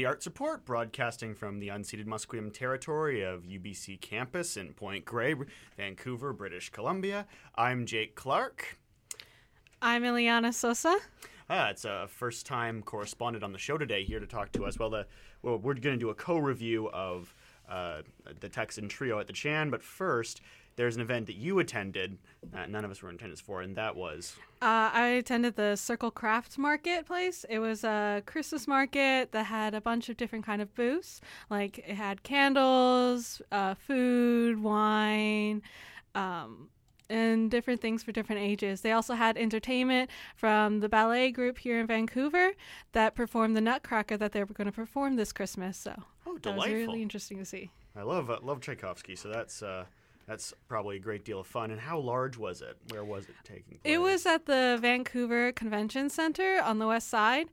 the Arts Report, broadcasting from the unceded Musqueam territory of UBC campus in Point Grey, Vancouver, British Columbia. I'm Jake Clark. I'm Ileana Soza. Ah, it's a first time correspondent on the show today here to talk to us. Well, the, well we're going to do a co review of uh, the Texan Trio at the Chan, but first, there's an event that you attended, uh, none of us were in attendance for, and that was. Uh, I attended the Circle Craft Marketplace. It was a Christmas market that had a bunch of different kind of booths. Like it had candles, uh, food, wine, um, and different things for different ages. They also had entertainment from the ballet group here in Vancouver that performed the Nutcracker that they were going to perform this Christmas. So Oh, that was delightful. really interesting to see. I love uh, love Tchaikovsky, so that's uh, that's probably a great deal of fun. And how large was it? Where was it taking place? It was at the Vancouver Convention Center on the west side.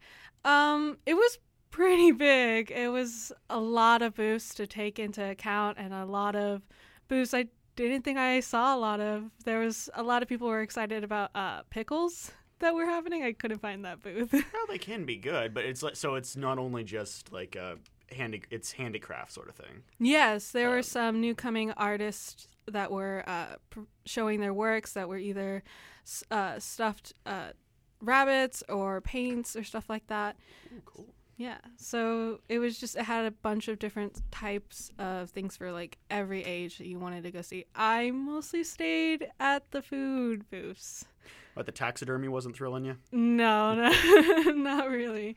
Um, it was pretty big. It was a lot of booths to take into account and a lot of booths I didn't think I saw a lot of. There was a lot of people were excited about uh, pickles that were happening. I couldn't find that booth. Well, they can be good, but it's like so. It's not only just like a handy. It's handicraft sort of thing. yes, there Um, were some new coming artists that were uh, pr- showing their works that were either uh, stuffed uh, rabbits or paints or stuff like that. Ooh, cool. Yeah. So it was just it had a bunch of different types of things for like every age that you wanted to go see. I mostly stayed at the food booths. But the taxidermy wasn't thrilling you. No, no not really.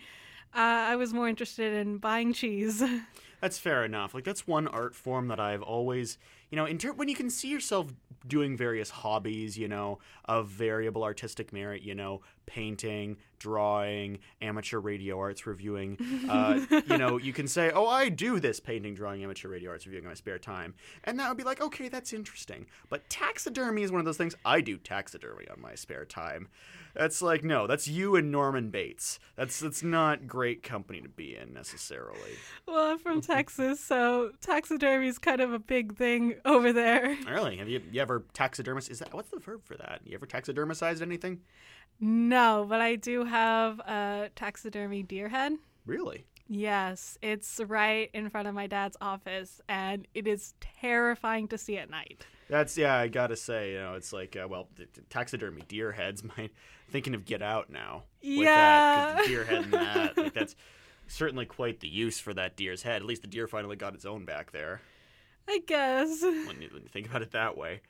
Uh, I was more interested in buying cheese. That's fair enough. Like that's one art form that I've always, you know, in ter- when you can see yourself doing various hobbies, you know, of variable artistic merit, you know, painting, drawing, amateur radio arts reviewing. Uh, you know, you can say, "Oh, I do this painting, drawing, amateur radio arts reviewing in my spare time," and that would be like, "Okay, that's interesting." But taxidermy is one of those things. I do taxidermy on my spare time. That's like, no, that's you and Norman Bates. That's that's not great company to be in necessarily. well, I'm from Texas, so taxidermy is kind of a big thing over there. Really? Have you, you ever taxidermist? Is that what's the verb for that? You ever taxidermicized anything? No, but I do have a taxidermy deer head. Really? Yes, it's right in front of my dad's office, and it is terrifying to see at night. That's yeah. I gotta say, you know, it's like uh, well, the, the taxidermy deer heads. My thinking of Get Out now. With that, 'cause the deer head and that. Like that's certainly quite the use for that deer's head. At least the deer finally got its own back there. I guess. When you, when you think about it that way.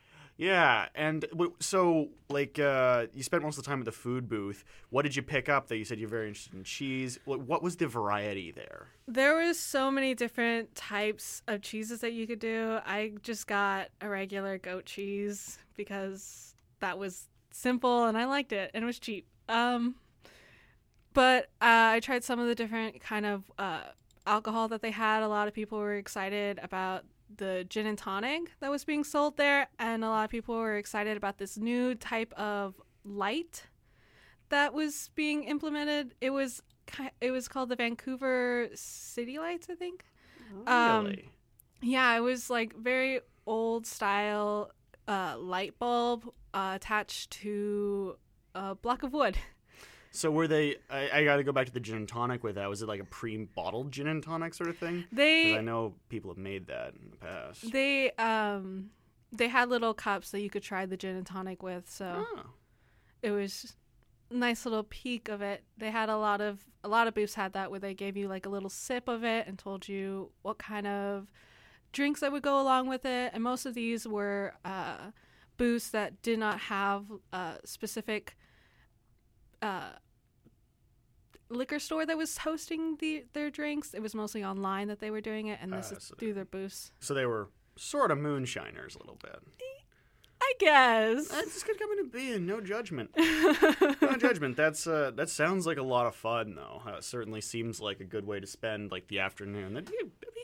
Yeah, and w- so like uh, you spent most of the time at the food booth. What did you pick up that you said you're very interested in cheese? What, what was the variety there? There was so many different types of cheeses that you could do. I just got a regular goat cheese because that was simple and I liked it and it was cheap. Um, but uh, I tried some of the different kind of uh, alcohol that they had. A lot of people were excited about the gin and tonic that was being sold there, and a lot of people were excited about this new type of light that was being implemented. It was it was called the Vancouver City Lights, I think. Um, Really? Yeah, it was like very old style uh, light bulb uh, attached to a block of wood. So were they? I, I got to go back to the gin and tonic with that. Was it like a pre-bottled gin and tonic sort of thing? They I know people have made that in the past. they um they had little cups that you could try the gin and tonic with, so Oh. it was nice little peek of it. They had a lot of a lot of booths had that where they gave you like a little sip of it and told you what kind of drinks that would go along with it. And most of these were uh, booths that did not have uh, specific uh, liquor store that was hosting the their drinks. It was mostly online that they were doing it, and this Ah, is so- through their booths. So they were sort of moonshiners a little bit. I guess. That's just gonna come into being. No judgment. no judgment. That's uh, that sounds like a lot of fun, though. Uh, it certainly seems like a good way to spend like the afternoon. That'd be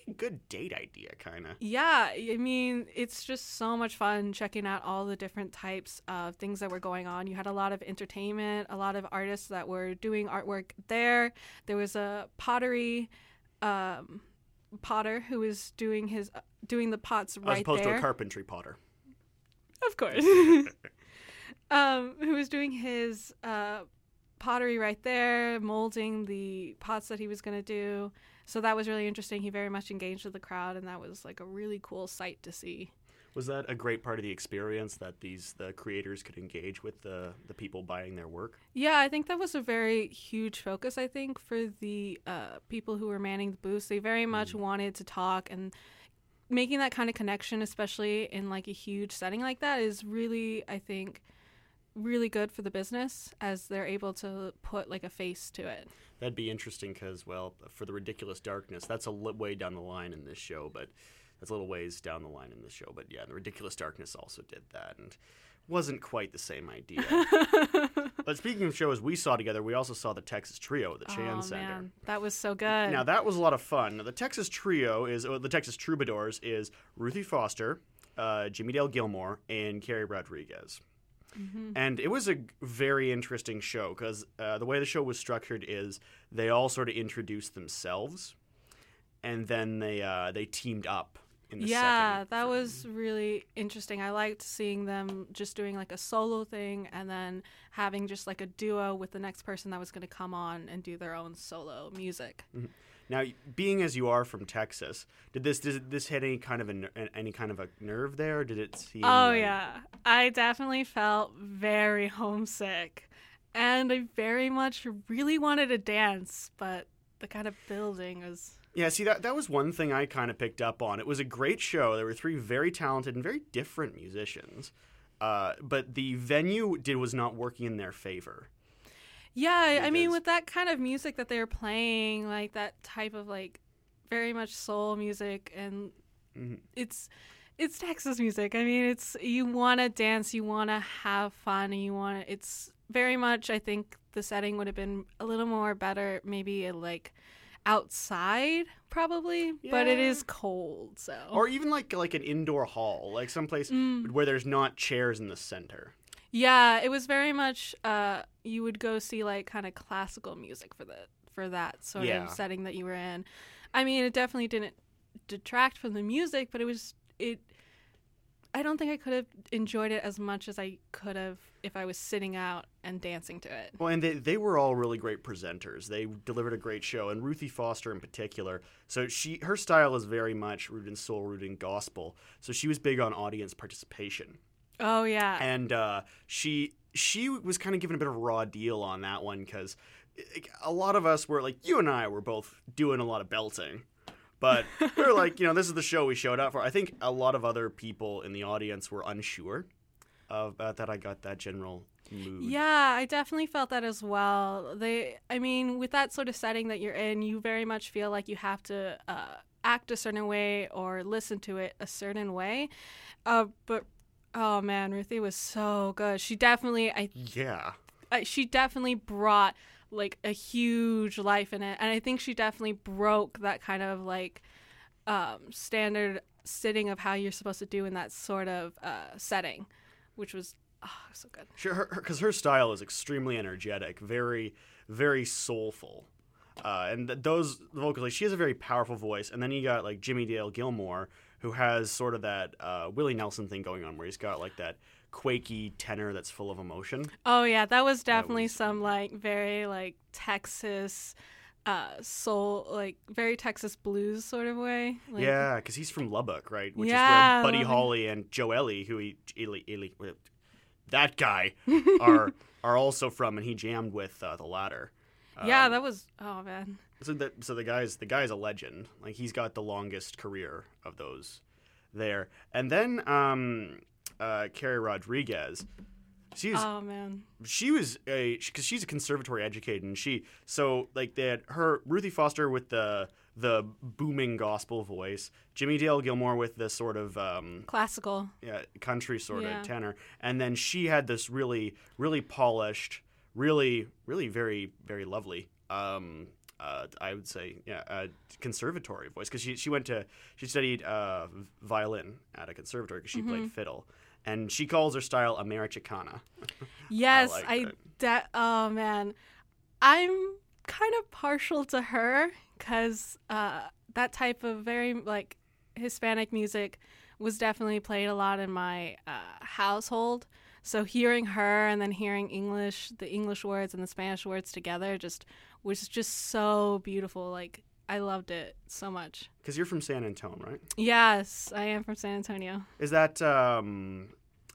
a, that'd be a good date idea, kind of. Yeah, I mean, it's just so much fun checking out all the different types of things that were going on. You had a lot of entertainment, a lot of artists that were doing artwork there. There was a pottery um, potter who was doing his doing the pots As right opposed there. to a carpentry potter. of course. um, who was doing his uh, pottery right there, molding the pots that he was going to do. So that was really interesting. He very much engaged with the crowd, and that was like a really cool sight to see. Was that a great part of the experience that these the creators could engage with the the people buying their work? Yeah, I think that was a very huge focus. I think for the uh, people who were manning the booths, they very much wanted to talk and making that kind of connection, especially in like a huge setting like that, is really, I think, really good for the business as they're able to put like a face to it. That'd be interesting because, well, for the ridiculous darkness, that's a li- way down the line in this show, but that's a little ways down the line in this show. But yeah, the ridiculous darkness also did that, and wasn't quite the same idea. but speaking of shows we saw together, we also saw the Texas Trio at the Chan oh Center. man, that was so good. Now that was a lot of fun. Now, the Texas Trio is well, the Texas Troubadours is Ruthie Foster, uh, Jimmie Dale Gilmore, and Carrie Rodriguez. And it was a very interesting show because uh, the way the show was structured is they all sort of introduced themselves, and then they uh, they teamed up. In the yeah, that for- was really interesting. I liked seeing them just doing like a solo thing and then having just like a duo with the next person that was going to come on and do their own solo music. Mm-hmm. Now, being as you are from Texas, did this did this hit any kind of a any kind of a nerve there? Did it seem? Oh like- yeah, I definitely felt very homesick, and I very much really wanted to dance, but the kind of building was. Yeah, see that that was one thing I kind of picked up on. It was a great show. There were three very talented and very different musicians, uh, but the venue did was not working in their favor. Yeah, I- mean, with that kind of music that they were playing, like that type of like very much soul music, and Mhm. it's it's Texas music. I mean, it's you want to dance, you want to have fun, and you want to. It's very much. I think the setting would have been a little more better, maybe like outside, probably, but it is cold, so. Or even like like an indoor hall, like someplace Mm. where there's not chairs in the center. Yeah, it was very much. Uh, you would go see like kind of classical music for the for that sort Yeah. of setting that you were in. I mean, it definitely didn't detract from the music, but it was it. I don't think I could have enjoyed it as much as I could have if I was sitting out and dancing to it. Well, and they, they were all really great presenters. They delivered a great show, and Ruthie Foster in particular. So she her style is very much rooted in soul, rooted in gospel. So she was big on audience participation. Oh yeah, and uh, she she was kind of given a bit of a raw deal on that one because a lot of us were like you and I were both doing a lot of belting, but we were like you know this is the show we showed up for. I think a lot of other people in the audience were unsure about that. I got that general mood. Yeah, I definitely felt that as well. They, I mean, with that sort of setting that you're in, you very much feel like you have to uh, act a certain way or listen to it a certain way. Uh, but oh man, Ruthie was so good. She definitely, I, Yeah. I, she definitely brought like a huge life in it, and I think she definitely broke that kind of like um, standard sitting of how you're supposed to do in that sort of uh, setting, which was oh, so good. Sure, because her, style is extremely energetic, very, very soulful. Uh, and th- those vocals, like, she has a very powerful voice. And then you got like Jimmie Dale Gilmore, who has sort of that uh, Willie Nelson thing going on, where he's got like that quaky tenor that's full of emotion. Oh yeah, that was definitely was- some like very like Texas uh soul like very Texas blues sort of way. Like, yeah, because he's from Lubbock, right? Which Yeah, is where Buddy Lubbock. Holly and Joe Ely, who he Ely, Ely, that guy, are are also from, and he jammed with uh, the latter. Yeah, Um, that was oh man. So the so the guy's the guy's a legend. Like he's got the longest career of those there. And then um uh Carrie Rodriguez. She was Oh man. she was a because she's a conservatory educated and she so like they had her Ruthie Foster with the the booming gospel voice, Jimmie Dale Gilmore with the sort of um, Classical. yeah, country sort Yeah. of tenor, and then she had this really really polished, really really very very lovely. Um, uh, I would say, yeah, uh, conservatory voice because she she went to she studied uh, violin at a conservatory because she Mm-hmm. played fiddle, and she calls her style Americana. Yes, I, that. that. Oh man, I'm kind of partial to her because uh, that type of very like Hispanic music was definitely played a lot in my uh, household. So hearing her and then hearing English, the English words and the Spanish words together, just was just so beautiful. Like I loved it so much. Because you're from San Antonio, right? Yes, I am from San Antonio. Is that um,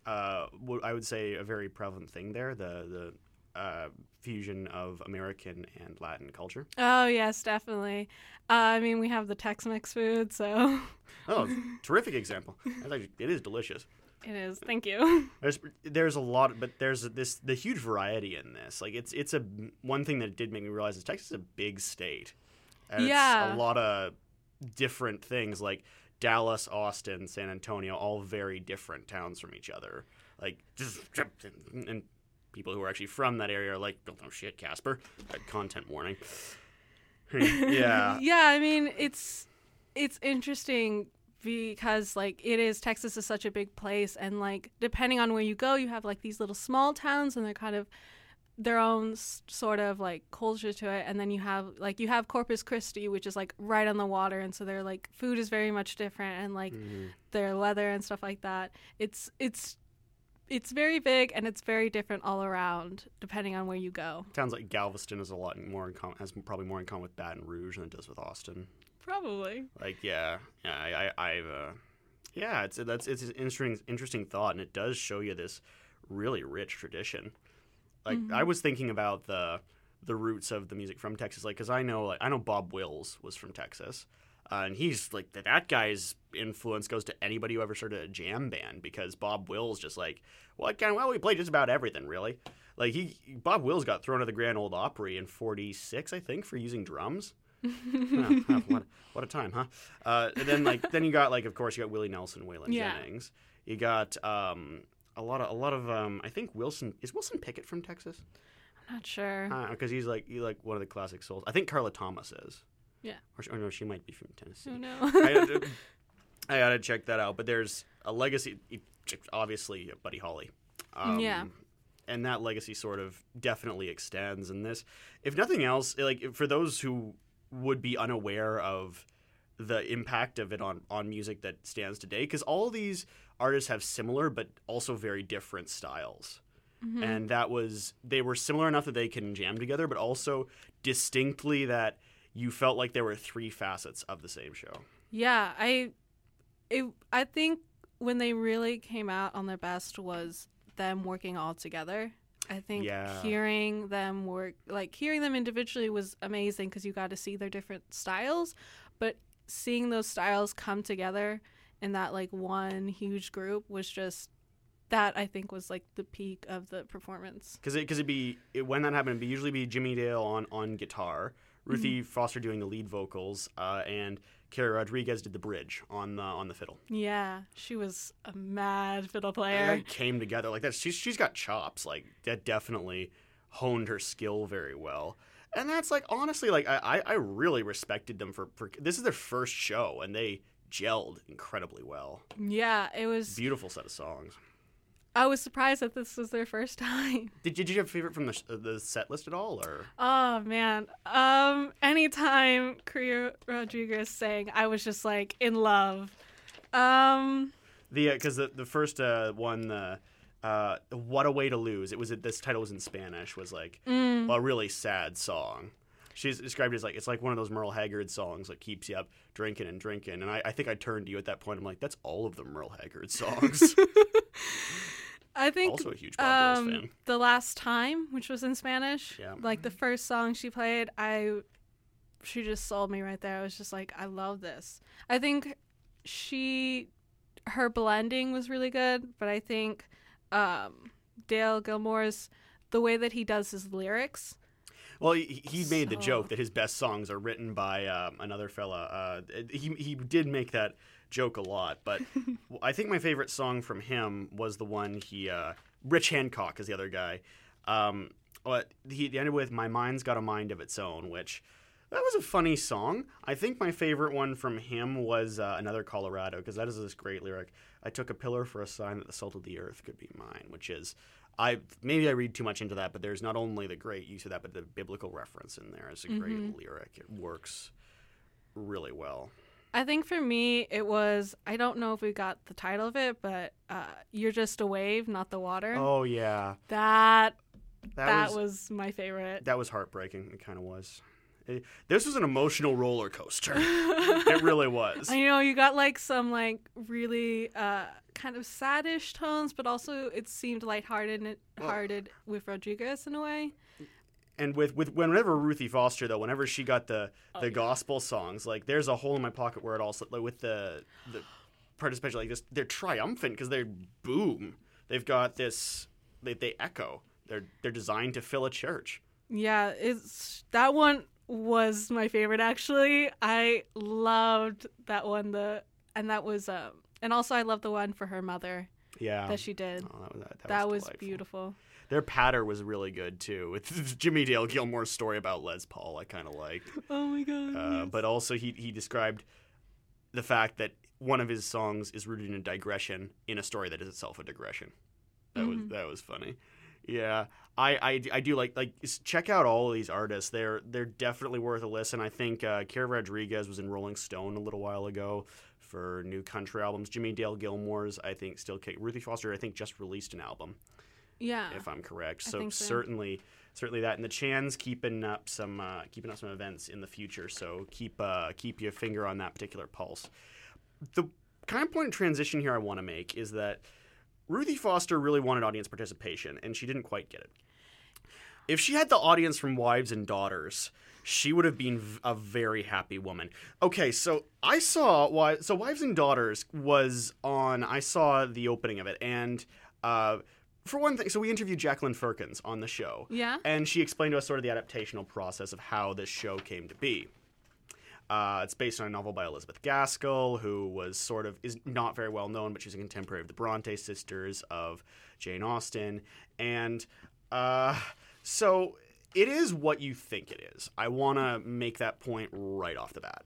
uh, what I would say a very prevalent thing there? The the uh, fusion of American and Latin culture. Oh yes, definitely. Uh, I mean, we have the Tex-Mex food, so Oh, terrific example. Actually- It is delicious. it is. Thank you. There's there's a lot, but there's this the huge variety in this. Like it's it's a one thing that did make me realize is Texas is a big state. And Yeah. it's a lot of different things like Dallas, Austin, San Antonio, all very different towns from each other. Like just and people who are actually from that area are like, oh shit, Casper, Uh, content warning. yeah, yeah, I mean, it's it's interesting because like it is Texas is such a big place and like depending on where you go, you have like these little small towns and they're kind of their own sort of like culture to it and then you have like you have Corpus Christi which is like right on the water and so their like food is very much different and like Mhm. their leather and stuff like that. It's it's it's very big and it's very different all around depending on where you go. Sounds like Galveston has a lot more in common, has probably more in common with Baton Rouge than it does with Austin. Probably. Like, yeah, yeah, I, I, I've, uh, yeah, it's that's it's an interesting, interesting thought, and it does show you this really rich tradition. Like, I was thinking about the the roots of the music from Texas, like, because I know, like, I know Bob Wills was from Texas, uh, and he's like that. That guy's influence goes to anybody who ever started a jam band because Bob Wills just like, well, kind of, well, we played just about everything, really. Like he, Bob Wills got thrown to the Grand Ole Opry in '46, I think, for using drums. Oh, oh, what, what a time, huh? Uh, and then like then you got like of course you got Willie Nelson, Waylon Yeah. Jennings. You got um, a lot of a lot of um, I think Wilson is Wilson Pickett from Texas I'm not sure. because he's like he's like one of the classic souls. I think Carla Thomas is. Yeah. Or, she- or no, she might be from Tennessee. Oh no. I, gotta- I gotta check that out. But there's a legacy, obviously, Buddy Holly. Um, Yeah. And that legacy sort of definitely extends. And this, if nothing else, like for those who would be unaware of the impact of it on on music that stands today, because all these artists have similar but also very different styles. Mm-hmm. And that was they were similar enough that they can jam together, but also distinctly that you felt like there were three facets of the same show. Yeah, I it I think when they really came out on their best was them working all together. I think Yeah. hearing them work like hearing them individually was amazing because you got to see their different styles, but seeing those styles come together in that like one huge group was just that I think was like the peak of the performance. because it because it'd be it, when that happened, it'd be usually be Jimmie Dale on on guitar, Ruthie Foster doing the lead vocals, uh, and Carrie Rodriguez did the bridge on the on the fiddle. Yeah, she was a mad fiddle And player. that came together like that. She's she's got chops. Like that definitely honed her skill very well. And that's like honestly like I I, I really respected them for, for this is their first show and they gelled incredibly well. Yeah, it was Beautiful set of songs. I was surprised that this was their first time. Did, did you have a favorite from the sh- the set list at all or? Oh man. Um anytime Carrie Rodriguez sang, I was just like in love. Um The because the the first uh, one the uh, what a way to lose. It was this title was in Spanish was like a really sad song. She's described it as like it's like one of those Merle Haggard songs that keeps you up drinking and drinking. And I, I think I turned to you at that point. I'm like, that's all of the Merle Haggard songs. I think also a huge Bob Wills um, fan. the last time, which was in Spanish, Yeah. like the first song she played, I she just sold me right there. I was just like, I love this. I think she her blending was really good, but I think um Dale Gilmore's the way that he does his lyrics. Well, he, he made the joke that his best songs are written by um, another fella. Uh, he he did make that joke a lot, but I think my favorite song from him was the one he uh, Butch Hancock is the other guy. Um, but he ended with "My mind's got a mind of its own," which that was a funny song. I think my favorite one from him was uh, another Colorado because that is this great lyric. I took a pillar for a sign that the salt of the earth could be mine, which is. I maybe I read too much into that, but there's not only the great use of that, but the biblical reference in there is a great lyric. It works really well. I think for me, it was I don't know if we got the title of it, but uh, "You're Just a Wave, Not the Water." Oh yeah, That that, that was, was my favorite. that was heartbreaking. It kind of was. It- this was an emotional roller coaster. it really was. I you know you got like some like really uh, kind of saddish tones, but also it seemed lighthearted hearted with Rodriguez in a way. and with with whenever Ruthie Foster though, whenever she got the Oh, the gospel songs, like there's a hole in my pocket where it also like with the the participation like this, they're triumphant because they're boom. They've got this they they echo. They're they're designed to fill a church. Yeah, it's that one was my favorite actually. I loved that one. The and that was um and also I love the one for her mother Yeah. that she did. Oh, that was, that, that was, delightful. beautiful. Their patter was really good too. With Jimmie Dale Gilmore's story about Les Paul, I kind of liked. Oh my god. Uh, but also, he he described the fact that one of his songs is rooted in a digression in a story that is itself a digression. That was that was funny. Yeah, I, I, I do like like check out all of these artists. They're they're definitely worth a listen. I think uh, Carrie Rodriguez was in Rolling Stone a little while ago for new country albums. Jimmie Dale Gilmore's I think still kick. Ruthie Foster I think just released an album yeah. if I'm correct. So, so. certainly, certainly that. And the Chan's keeping up some uh, keeping up some events in the future. So keep uh, keep your finger on that particular pulse. The kind of point of transition here I want to make is that Ruthie Foster really wanted audience participation, and she didn't quite get it. If she had the audience from Wives and Daughters, she would have been v- a very happy woman. Okay, so I saw why. So Wives and Daughters was on. I saw the opening of it, and uh, for one thing, so we interviewed Jacqueline Firkins on the show, Yeah. and she explained to us sort of the adaptational process of how this show came to be. Uh, it's based on a novel by Elizabeth Gaskell, who was sort of is not very well known, but she's a contemporary of the Bronte sisters of Jane Austen, and uh, so it is what you think it is. I want to make that point right off the bat.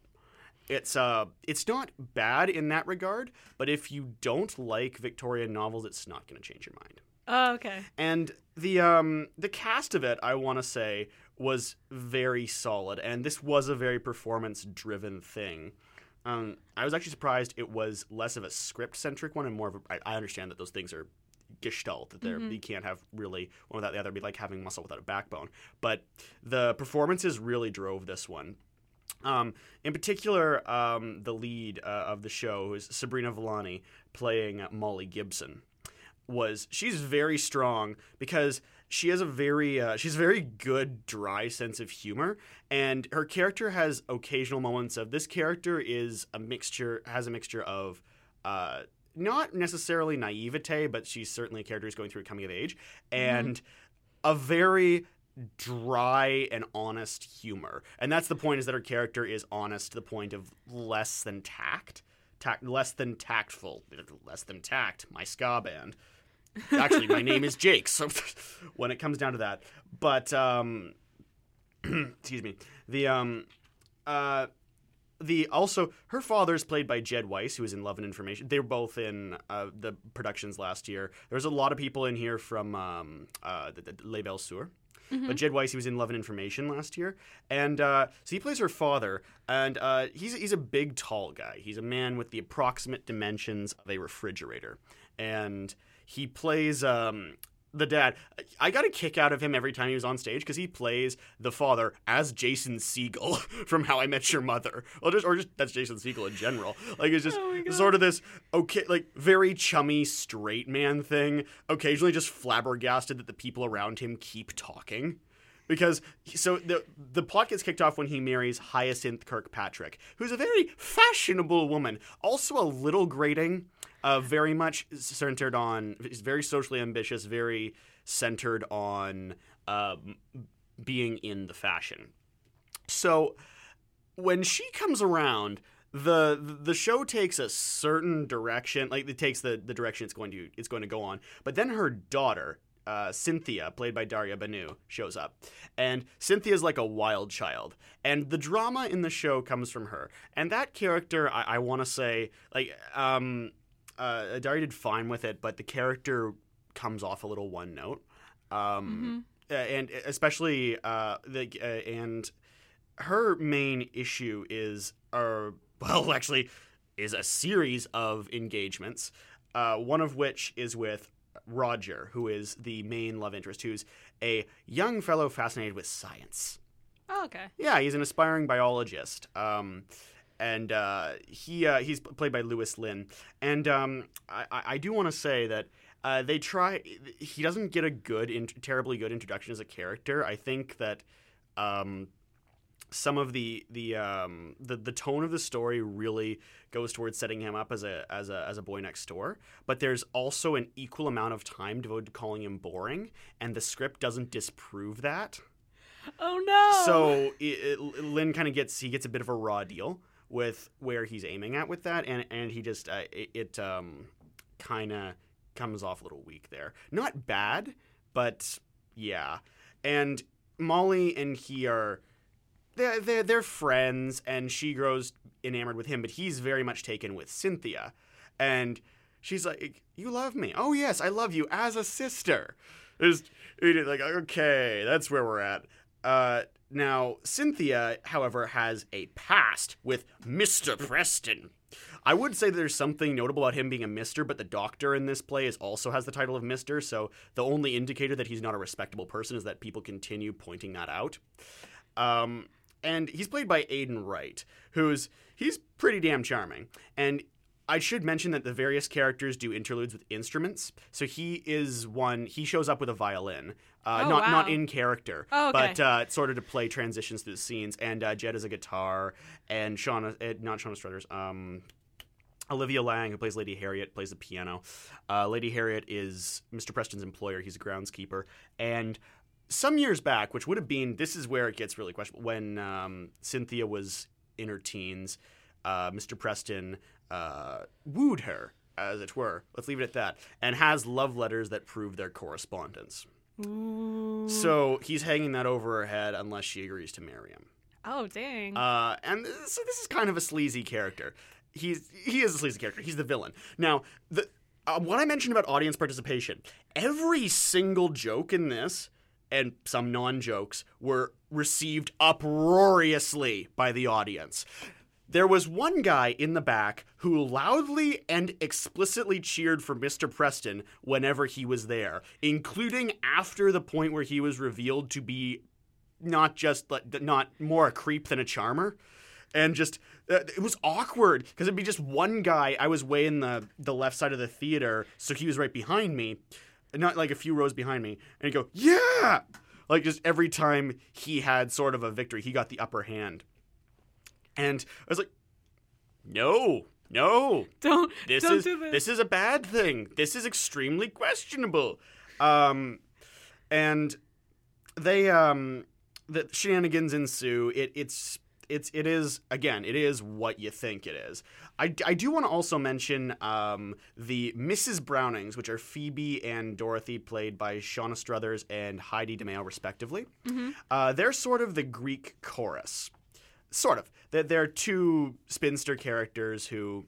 It's uh, it's not bad in that regard, but if you don't like Victorian novels, it's not going to change your mind. Oh, okay. And the um the cast of it, I want to say, was very solid, and this was a very performance driven thing. Um, I was actually surprised it was less of a script centric one and more of a. I, I understand that those things are gestalt that they're you can't have really one without the other. It'd be like having muscle without a backbone. But the performances really drove this one. Um, in particular, um, the lead uh, of the show is Sabrina Villani playing Molly Gibson was she's very strong because she has a very uh, she's a very good dry sense of humor and her character has occasional moments of this character is a mixture has a mixture of uh, not necessarily naivete but she's certainly a character who's going through a coming of age and a very dry and honest humor. And that's the point is that her character is honest to the point of less than tact tact less than tactful less than tact my ska band actually my name is jake so when it comes down to that but um excuse me the um uh the also her father is played by Jed Weiss, who was in Love and Information. They were both in uh, the productions last year. There was a lot of people in here from um, uh, the, the Les Belles Soeurs. But Jed Weiss, he was in Love and Information last year, and uh, so he plays her father. And uh, he's he's a big, tall guy. He's a man with the approximate dimensions of a refrigerator, and he plays um, the dad. I got a kick out of him every time he was on stage because he plays the father as Jason Segel from How I Met Your Mother, or just or just that's Jason Segel in general. Like it's just Oh sort of this okay, like very chummy straight man thing. Occasionally just flabbergasted that the people around him keep talking. Because so the the plot gets kicked off when he marries Hyacinth Kirkpatrick, who's a very fashionable woman, also a little grating, uh, very much centered on. Very socially ambitious, very centered on um, being in the fashion. So when she comes around, the the show takes a certain direction, like it takes the, the direction it's going to it's going to go on. But then her daughter, uh, Cynthia, played by Daria Banu, shows up, and Cynthia's like a wild child, and the drama in the show comes from her. And that character, I, I want to say, like, um, uh, Daria did fine with it, but the character comes off a little one note, um, uh, and especially uh, the uh, and her main issue is, uh, well, actually, is a series of engagements. Uh, one of which is with Roger, who is the main love interest, who's a young fellow fascinated with science. Oh, okay. Yeah, he's an aspiring biologist. Um, and uh, he uh, he's played by Lewis Lynn. And um, I, I do want to say that uh, they try. He doesn't get a good, in, terribly good introduction as a character. I think that um, some of the the, um, the the tone of the story really goes towards setting him up as a as a as a boy next door. But there's also an equal amount of time devoted to calling him boring, and the script doesn't disprove that. Oh no. So it, it, Lynn kind of gets he gets a bit of a raw deal with where he's aiming at with that, and and he just uh, it, it um kind of comes off a little weak there. Not bad, but yeah. And Molly and he are they're, they're they're friends, and she grows enamored with him, but he's very much taken with Cynthia, and she's like, "You love me? Oh yes, I love you as a sister." It's like okay, that's where we're at. Uh, now Cynthia, however, has a past with Mister Preston. I would say there's something notable about him being a Mister, but the Doctor in this play is also has the title of Mister. So the only indicator that he's not a respectable person is that people continue pointing that out. Um, and he's played by Aiden Wright, who's he's pretty damn charming. And I should mention that the various characters do interludes with instruments. So he is one. He shows up with a violin, uh, Oh, not wow. not in character, Oh, okay. but uh, sort of to play transitions through the scenes. And uh, Jed is a guitar, and Shauna, uh, not Shauna Struthers, um, Olivia Lang, who plays Lady Harriet, plays the piano. Uh, Lady Harriet is Mr. Preston's employer. He's a groundskeeper. And some years back, which would have been, this is where it gets really questionable, when um, Cynthia was in her teens, uh, Mr. Preston uh, wooed her, as it were. Let's leave it at that. And has love letters that prove their correspondence. Ooh. So he's hanging that over her head unless she agrees to marry him. Oh dang. Uh, and so this is kind of a sleazy character. He's he is a sleazy character. He's the villain. Now, the uh, what I mentioned about audience participation, every single joke in this and some non-jokes were received uproariously by the audience. There was one guy in the back who loudly and explicitly cheered for Mr. Preston whenever he was there, including after the point where he was revealed to be not just not more a creep than a charmer. And just uh, it was awkward because it'd be just one guy. I was way in the the left side of the theater so he was right behind me not like a few rows behind me. And he'd go yeah! Like just every time he had sort of a victory he got the upper hand and i was like no no don't this don't is do this. this is a bad thing. This is extremely questionable. Um, and they um, the shenanigans ensue. It it's it's it is again it is what you think it is. I, I do want to also mention um, the Mrs. Brownings, which are Phoebe and Dorothy, played by Shauna Struthers and Heidi DeMeo, respectively. Uh, they're sort of the Greek chorus sort of. They're, they're two spinster characters who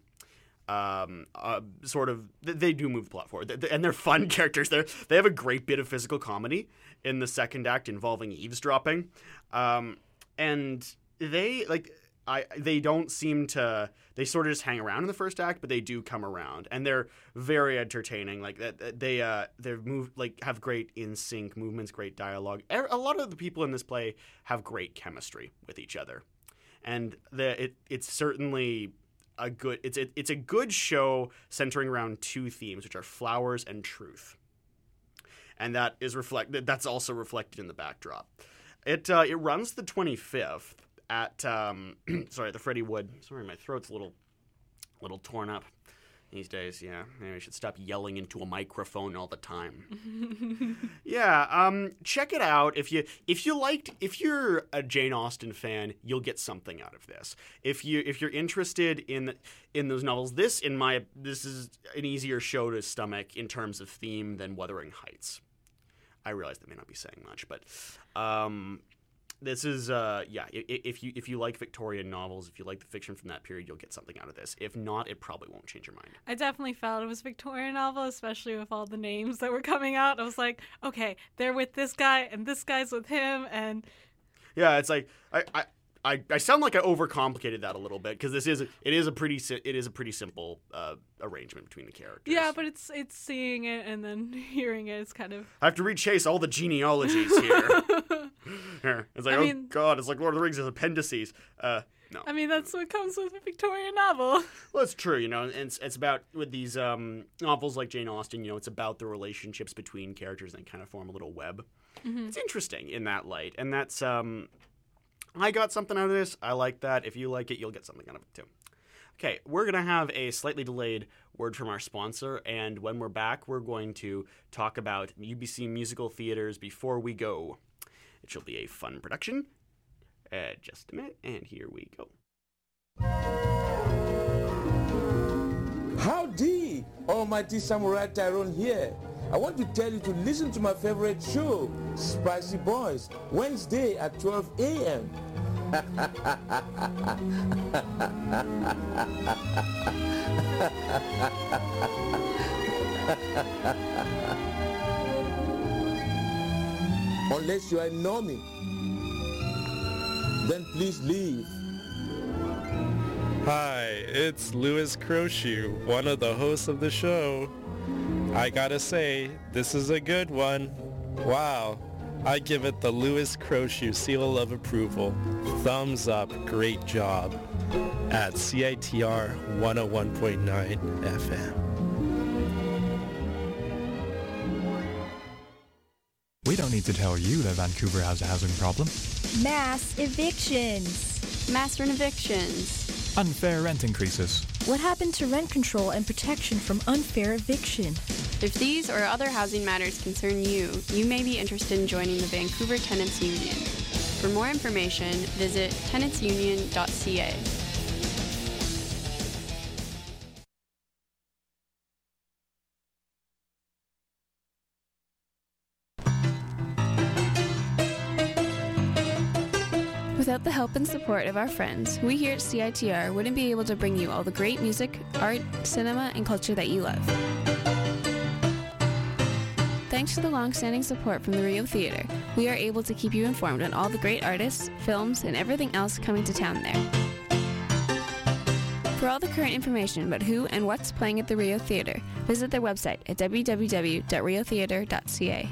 um, uh, sort of they do move the plot forward, and they're fun characters. They they have a great bit of physical comedy in the second act involving eavesdropping, um, and they like. I, they don't seem to they sort of just hang around in the first act but they do come around and they're very entertaining like that they uh they move like have great in sync movements great dialogue A lot of the people in this play have great chemistry with each other and the it it's certainly a good it's it, it's a good show centering around two themes which are flowers and truth. And that is reflect that's also reflected in the backdrop. It uh, it runs the 25th at um, sorry the Freddie Wood sorry my throat's a little little torn up these days. Yeah, maybe I should stop yelling into a microphone all the time. yeah, um, check it out if you if you liked if you're a Jane Austen fan, you'll get something out of this. If you if you're interested in in those novels, this in my this is an easier show to stomach in terms of theme than Wuthering Heights. I realize that may not be saying much, but um, this is uh, yeah. If you if you like Victorian novels, if you like the fiction from that period, you'll get something out of this. If not, it probably won't change your mind. I definitely felt it was a Victorian novel, especially with all the names that were coming out. I was like, okay, they're with this guy, and this guy's with him, and Yeah, it's like I I, I, I sound like I overcomplicated that a little bit because this is it is a pretty si- it is a pretty simple uh, arrangement between the characters. yeah, but it's it's seeing it and then hearing it. It's kind of I have to rechase all the genealogies here. Here. It's like I oh mean- god, it's like Lord of the Rings' has appendices. Uh, no. I mean, that's what comes with a Victorian novel. Well, it's true, you know, and it's, it's about with these um, novels like Jane Austen. You know, it's about the relationships between characters and kind of form a little web. It's interesting in that light, and that's um, I got something out of this. I like that. If you like it, you'll get something out of it too. Okay, we're gonna have a slightly delayed word from our sponsor, and when we're back, we're going to talk about UBC musical theaters before we go. It shall be a fun production. Uh, just a minute, and here we go. Howdy, Almighty Samurai Tyrone here. I want to tell you to listen to my favorite show, Spicy Boys, Wednesday at 12 a.m. Unless you are a then please leave. Hi, it's Louis Crochu, one of the hosts of the show. I gotta say, this is a good one. Wow. I give it the Louis Crochu seal of approval. Thumbs up, great job. At CITR 101.9 FM. We don't need to tell you that Vancouver has a housing problem. Mass evictions. Mass rent evictions. Unfair rent increases. What happened to rent control and protection from unfair eviction? If these or other housing matters concern you, you may be interested in joining the Vancouver Tenants Union. For more information, visit tenantsunion.ca. Without the help and support of our friends, we here at CITR wouldn't be able to bring you all the great music, art, cinema, and culture that you love. Thanks to the long-standing support from the Rio Theater, we are able to keep you informed on all the great artists, films, and everything else coming to town there. For all the current information about who and what's playing at the Rio Theater, visit their website at www.riotheater.ca.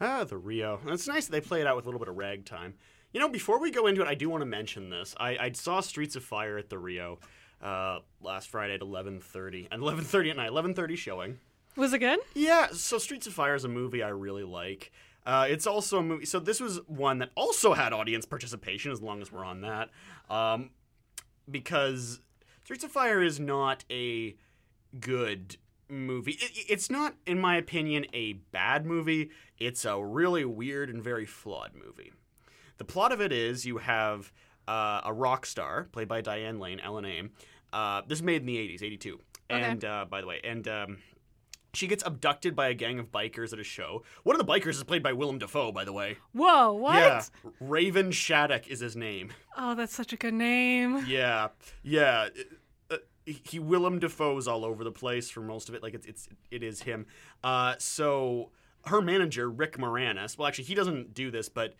Ah, the Rio. It's nice that they play it out with a little bit of ragtime. You know, before we go into it, I do want to mention this. I, I saw Streets of Fire at the Rio uh, last Friday at 11.30. and 11.30 at night. 11.30 showing. Was it good? Yeah, so Streets of Fire is a movie I really like. Uh, it's also a movie. So this was one that also had audience participation, as long as we're on that, um, because Streets of Fire is not a good movie. It, it's not, in my opinion, a bad movie. It's a really weird and very flawed movie. The plot of it is you have uh, a rock star played by Diane Lane, Ellen Aim. Uh, this is made in the 80s, 82. Okay. And uh, by the way, and um, she gets abducted by a gang of bikers at a show. One of the bikers is played by Willem Dafoe, by the way. Whoa, what? Yeah, Raven Shaddock is his name. Oh, that's such a good name. Yeah, yeah. Uh, he Willem Dafoe's all over the place for most of it. Like it's it's it is him. Uh, so her manager Rick Moranis. Well, actually, he doesn't do this, but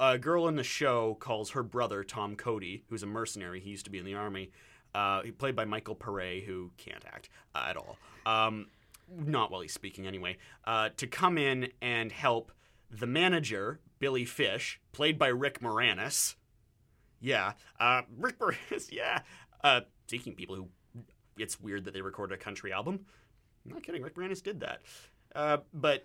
a girl in the show calls her brother Tom Cody, who's a mercenary. He used to be in the army. Uh, he played by Michael Pare, who can't act uh, at all. Um, not while he's speaking, anyway. Uh, to come in and help the manager Billy Fish, played by Rick Moranis. Yeah, uh, Rick Moranis. Yeah, uh, seeking people who. It's weird that they recorded a country album. I'm not kidding. Rick Moranis did that. But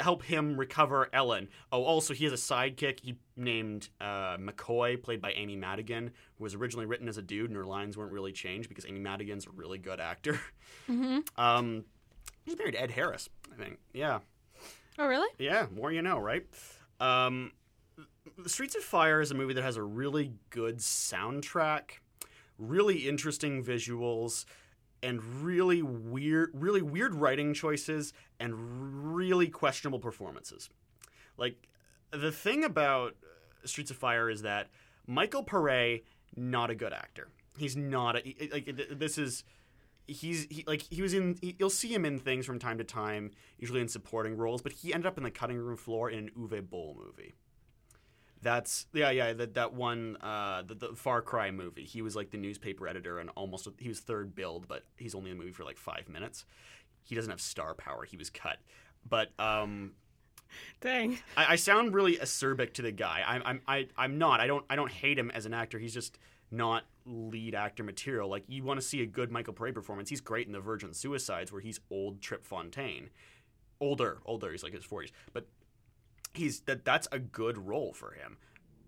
help him recover Ellen. Oh, also he has a sidekick he named uh, McCoy, played by Amy Madigan, who was originally written as a dude, and her lines weren't really changed because Amy Madigan's a really good actor. Hmm. Um, he's married to Ed Harris, I think. Yeah. Oh, really? Yeah, more you know, right? Um, The Streets of Fire is a movie that has a really good soundtrack, really interesting visuals, and really weird, really weird writing choices, and really questionable performances. Like the thing about uh, Streets of Fire is that Michael Pare not a good actor. He's not a like this is he's he, like he was in he, you'll see him in things from time to time usually in supporting roles but he ended up in the cutting room floor in an Uwe Boll movie that's yeah yeah that that one uh the, the Far Cry movie he was like the newspaper editor and almost he was third billed but he's only in the movie for like 5 minutes he doesn't have star power he was cut but um Dang. I, I sound really acerbic to the guy. I'm I'm I, I'm not. I don't I don't hate him as an actor. He's just not lead actor material. Like you want to see a good Michael Pare performance. He's great in The Virgin Suicides, where he's old Trip Fontaine, older, older. He's like his forties, but he's that that's a good role for him.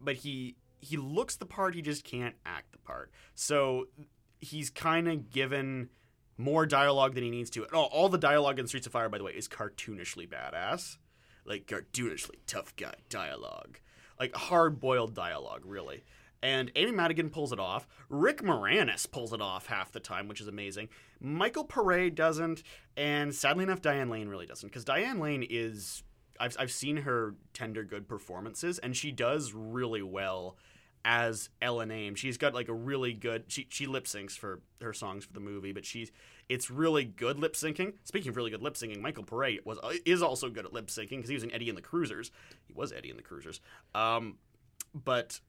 But he he looks the part. He just can't act the part. So he's kind of given more dialogue than he needs to. Oh, all the dialogue in Streets of Fire, by the way, is cartoonishly badass like cartoonishly tough guy dialogue, like hard boiled dialogue, really. And Amy Madigan pulls it off. Rick Moranis pulls it off half the time, which is amazing. Michael Pare doesn't, and sadly enough, Diane Lane really doesn't, because Diane Lane is. I've, I've seen her tender good performances, and she does really well as Ellen Aim. She's got like a really good. She she lip syncs for her songs for the movie, but she's it's really good lip syncing. Speaking of really good lip syncing, Michael Pare was is also good at lip syncing because he was in Eddie and the Cruisers. He was Eddie and the Cruisers. Um, but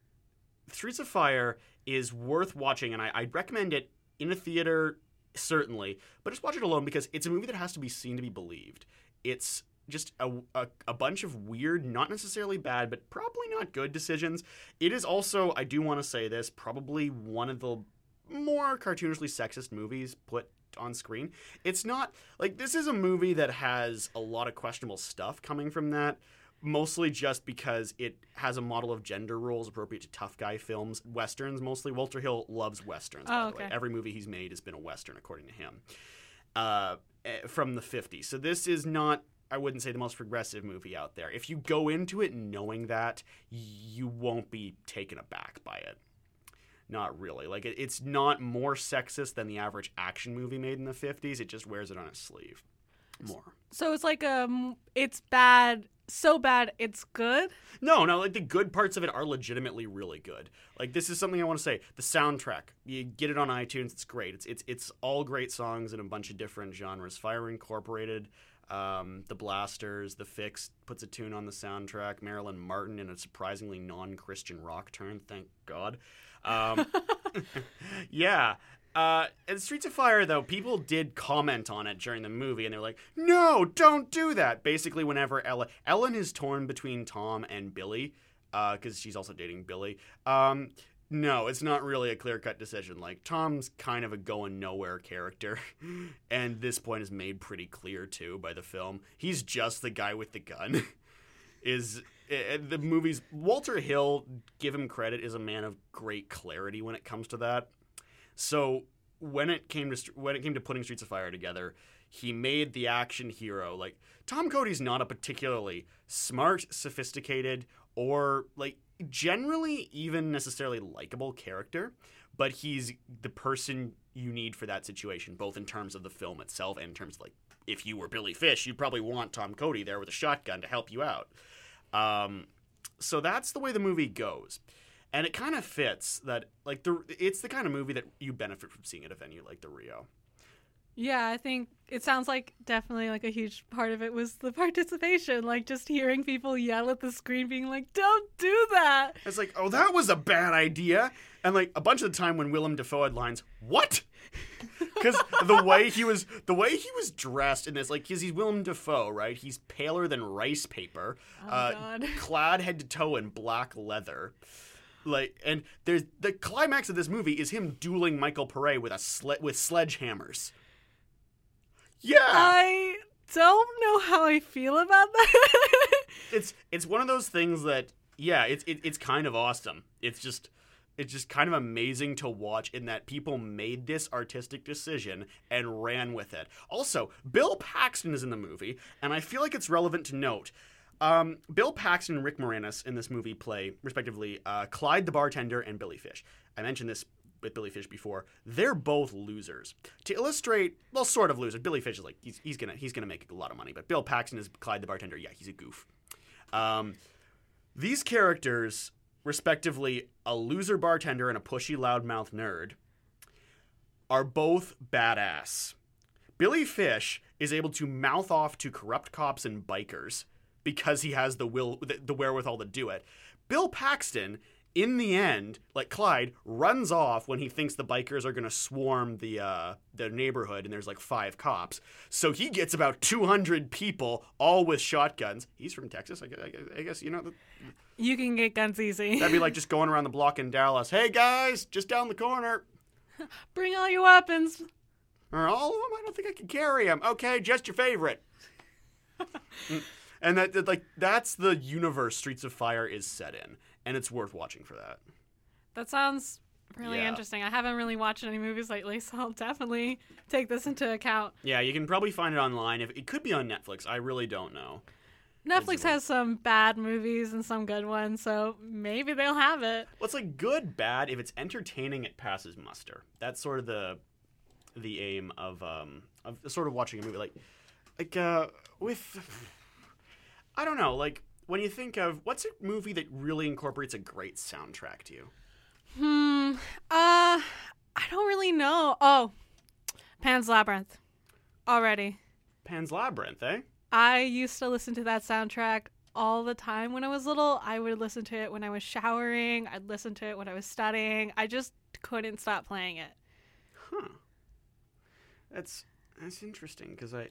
Streets of Fire is worth watching, and I, I recommend it in a theater certainly, but just watch it alone because it's a movie that has to be seen to be believed. It's just a, a, a bunch of weird, not necessarily bad, but probably not good decisions. It is also, I do want to say this, probably one of the more cartoonishly sexist movies put on screen. It's not like this is a movie that has a lot of questionable stuff coming from that. Mostly just because it has a model of gender roles appropriate to tough guy films, westerns mostly. Walter Hill loves westerns. by Oh, the way. okay. Every movie he's made has been a western, according to him, uh, eh, from the '50s. So this is not I wouldn't say the most progressive movie out there. If you go into it knowing that, you won't be taken aback by it. Not really. Like it, it's not more sexist than the average action movie made in the 50s. It just wears it on its sleeve. More. So it's like um, it's bad, so bad it's good. No, no, like the good parts of it are legitimately really good. Like this is something I want to say. The soundtrack, you get it on iTunes, it's great. It's it's it's all great songs in a bunch of different genres. Fire Incorporated, um, the Blasters, the Fixx puts a tune on the soundtrack. Marilyn Martin in a surprisingly non-Christian rock turn, thank God. Um, yeah. Uh, and Streets of Fire, though, people did comment on it during the movie, and they were like, "No, don't do that." Basically, whenever Ellen Ellen is torn between Tom and Billy, because she's also dating Billy. Um, no, it's not really a clear cut decision. Like Tom's kind of a going nowhere character, and this point is made pretty clear too by the film. He's just the guy with the gun. is uh, the movies Walter Hill, give him credit, is a man of great clarity when it comes to that. So when it came to when it came to putting Streets of Fire together, he made the action hero like Tom Cody's not a particularly smart, sophisticated, or like generally even necessarily likable character, but he's the person you need for that situation, both in terms of the film itself and in terms of like if you were Billy Fish, you'd probably want Tom Cody there with a shotgun to help you out. Um, so that's the way the movie goes. And it kind of fits that like the it's the kind of movie that you benefit from seeing at a venue like the Rio. Yeah, I think it sounds like definitely like a huge part of it was the participation, like just hearing people yell at the screen, being like, "Don't do that." It's like, oh, that was a bad idea. And like a bunch of the time when Willem Dafoe had lines, what? Because the way he was, the way he was dressed in this, like, because he's Willem Dafoe, right? He's paler than rice paper, uh, God. clad head to toe in black leather. Like, and there's the climax of this movie is him dueling Michael Pare with a sle- with sledgehammers. Yeah, I don't know how I feel about that. it's it's one of those things that yeah, it's it, it's kind of awesome. It's just it's just kind of amazing to watch in that people made this artistic decision and ran with it. Also, Bill Paxton is in the movie, and I feel like it's relevant to note. Um, Bill Paxton and Rick Moranis in this movie play, respectively, uh, Clyde the bartender and Billy Fish. I mentioned this with Billy Fish before. They're both losers. To illustrate, well, sort of loser. Billy Fish is like he's, he's gonna he's gonna make a lot of money, but Bill Paxton is Clyde the bartender. Yeah, he's a goof. Um, these characters, respectively, a loser bartender and a pushy loudmouth nerd, are both badass. Billy Fish is able to mouth off to corrupt cops and bikers because he has the will, the, the wherewithal to do it. Bill Paxton, in the end, like Clyde, runs off when he thinks the bikers are going to swarm the uh, the neighborhood, and there's like five cops. So he gets about 200 people, all with shotguns. He's from Texas, I guess. I guess, you know. The, you can get guns easy. That'd be like just going around the block in Dallas. Hey guys, just down the corner. Bring all your weapons. Or all of them? I don't think I can carry them. Okay, just your favorite. and that, that, like that's the universe Streets of Fire is set in, and it's worth watching for that. That sounds really Yeah. interesting. I haven't really watched any movies lately, so I'll definitely take this into account. Yeah, you can probably find it online. If it could be on Netflix, I really don't know. Netflix has some bad movies and some good ones, so maybe they'll have it. Well, it's like good, bad. If it's entertaining, it passes muster. That's sort of the the aim of um of sort of watching a movie like like uh with I don't know like when you think of what's a movie that really incorporates a great soundtrack to you. Hmm. Uh, I don't really know. Oh, Pan's Labyrinth. Already. Pan's Labyrinth, eh? I used to listen to that soundtrack all the time when I was little. I would listen to it when I was showering. I'd listen to it when I was studying. I just couldn't stop playing it. Huh. That's that's interesting because I,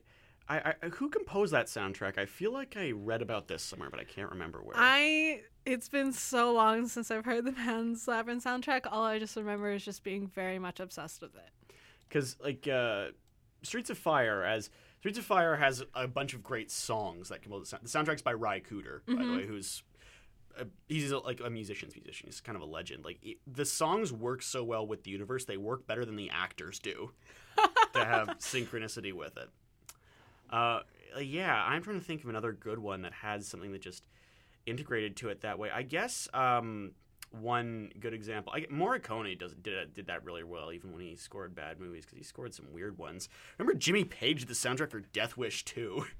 I, I who composed that soundtrack? I feel like I read about this somewhere, but I can't remember where. I it's been so long since I've heard the Pan's Labyrinth soundtrack. All I just remember is just being very much obsessed with it. because like uh, Streets of Fire as Streets of Fire has a bunch of great songs that come out. The soundtrack's by Ry Cooder, by the way, who's a, he's a, like a musician's musician. He's kind of a legend. Like it, the songs work so well with the universe; they work better than the actors do to have synchronicity with it. Uh, yeah, I'm trying to think of another good one that has something that just integrated to it that way. I guess um, one good example, I, Morricone does did did that really well, even when he scored bad movies because he scored some weird ones. Remember Jimmy Page did the soundtrack for Death Wish 2?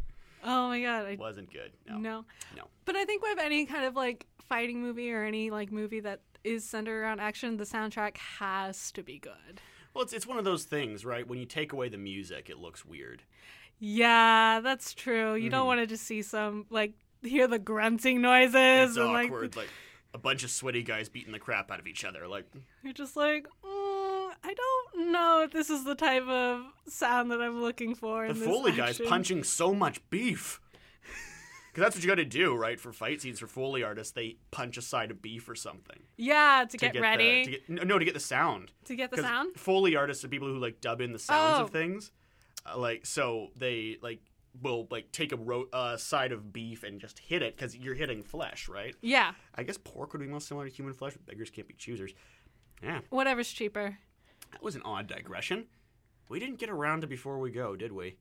Oh my god, I Wasn't good. No. no. No. But I think with any kind of like fighting movie or any like movie that is centered around action, the soundtrack has to be good. Well, it's it's one of those things, right? When you take away the music, it looks weird. Yeah, that's true. You Mm-hmm. don't want to just see some like hear the grunting noises It's and like awkward, like a bunch of sweaty guys beating the crap out of each other. Like, you're just like, mm, I don't know if this is the type of sound that I'm looking for. the in this Foley guy's punching so much beef. Because that's what you got to do, right? For fight scenes, for Foley artists, they punch a side of beef or something. Yeah, to, to get, the- ready to get, no, to get the sound. to get the sound. Foley artists are people who like dub in the sounds Oh. of things. Uh, like so, they like will like take a ro- uh, side of beef and just hit it because you're hitting flesh, right? Yeah, I guess pork would be most similar to human flesh, but beggars can't be choosers. Yeah, whatever's cheaper. that was an odd digression. We didn't get around to before we go, did we?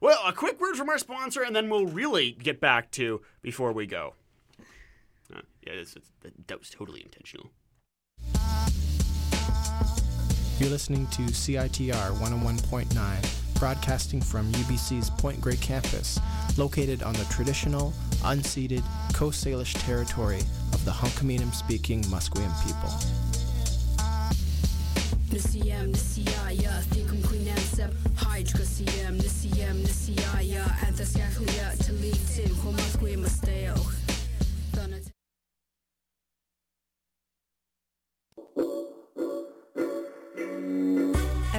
Well, a quick word from our sponsor, and then we'll really get back to before we go. Uh, yeah, it's, it's, that, that was totally intentional. You're listening to CITR 101.9, broadcasting from UBC's Point Grey campus, located on the traditional, unceded Coast Salish territory of the Hunkaminam speaking Musqueam people.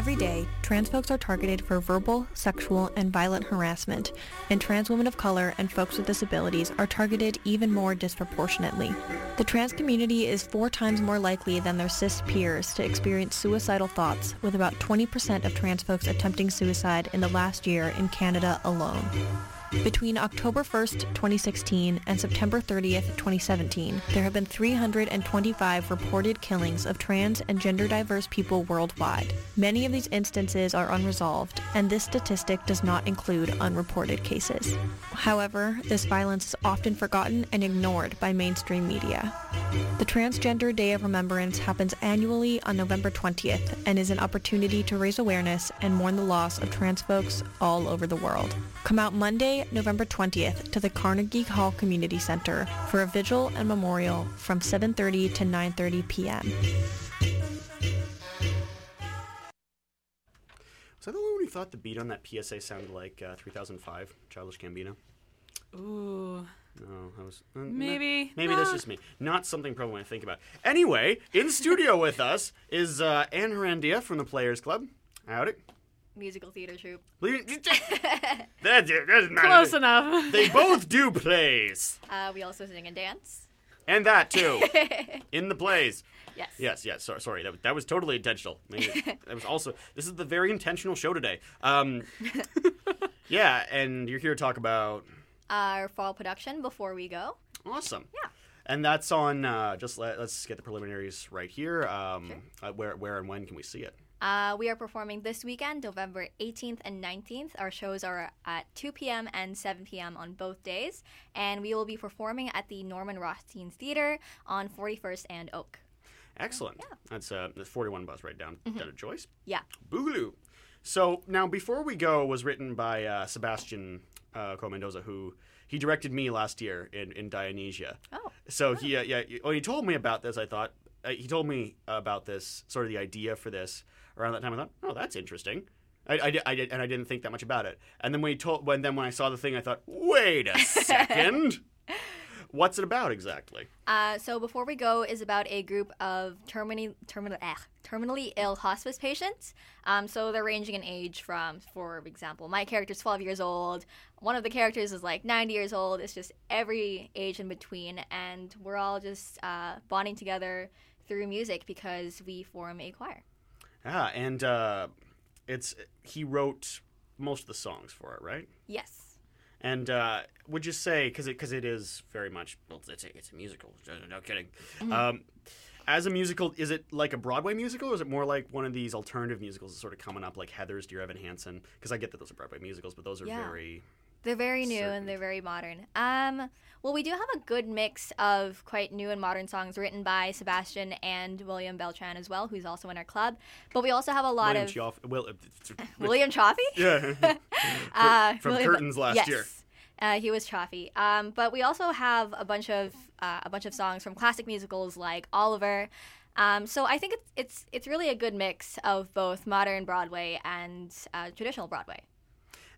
Every day, trans folks are targeted for verbal, sexual, and violent harassment, and trans women of color and folks with disabilities are targeted even more disproportionately. The trans community is four times more likely than their cis peers to experience suicidal thoughts, with about 20% of trans folks attempting suicide in the last year in Canada alone. Between October 1st, 2016 and September 30th, 2017, there have been 325 reported killings of trans and gender diverse people worldwide. Many of these instances are unresolved, and this statistic does not include unreported cases. However, this violence is often forgotten and ignored by mainstream media. The Transgender Day of Remembrance happens annually on November 20th and is an opportunity to raise awareness and mourn the loss of trans folks all over the world. Come out Monday, November 20th to the Carnegie Hall Community Center for a vigil and memorial from 7.30 to 9.30 p.m. Was that the one when you thought the beat on that PSA sounded like uh, 3005, Childish Gambino? Ooh. No, that was uh, Maybe. Maybe that's Ah. just me. Not something probably when I think about. Anyway, in studio with us is uh, Anne Arandia from the Players Club. Howdy. Musical theater troupe. that's that doesn't matter. Close enough. They both do plays, Uh, we also sing and dance. and that too in the plays. Yes. Yes, yes. Sorry, sorry. That, that was totally intentional. Maybe that was also. This is the very intentional show today. Um, yeah, and you're here to talk about Our fall production before we go. awesome. Yeah. And that's on. Uh, just let, let's get the preliminaries right here. Um, uh, where, where, and when can we see it? Uh, we are performing this weekend, November 18th and 19th. Our shows are at 2 p.m. and 7 p.m. on both days. And we will be performing at the Norman Rothstein's Theater on 41st and Oak. Excellent. Yeah. That's uh, the 41 bus right down, Mhm. down to Joyce. Yeah. Boogaloo. So now, before we go, was written by uh, Sebastian uh, Comendoza, who he directed me last year in, in Dionysia. Oh. So he, uh, yeah, when he told me about this, I thought uh, he told me about this sort of the idea for this around that time. I thought, oh, that's interesting. I, I, I did, and I didn't think that much about it. And then when he told, when then when I saw the thing, I thought, wait a second, what's it about exactly? Uh, so before we go is about a group of terminally terminal, eh, terminally ill hospice patients. Um, so they're ranging in age from, for example, my character's 12 years old. One of the characters is like 90 years old. It's just every age in between, and we're all just uh, bonding together through music because we form a choir. Yeah, and uh, it's he wrote most of the songs for it, right? Yes. And uh, would you say because it because it is very much well, it's a, it's a musical. No kidding. Mhm. Um, as a musical, is it like a Broadway musical, or is it more like one of these alternative musicals that's sort of coming up, like Heathers Dear Evan Hansen? Because I get that those are Broadway musicals, but those are Yeah. very They're very new and they're very modern. Um, well, we do have a good mix of quite new and modern songs written by Sebastian and William Beltran as well, who's also in our club. But we also have a lot William of Will, William Chaffee. Yeah. uh, From William- Curtains last yes. year. Uh, he was Chaffee. Um, but we also have a bunch of uh, a bunch of songs from classic musicals like Oliver. Um, so I think it's it's it's really a good mix of both modern Broadway and uh, traditional Broadway.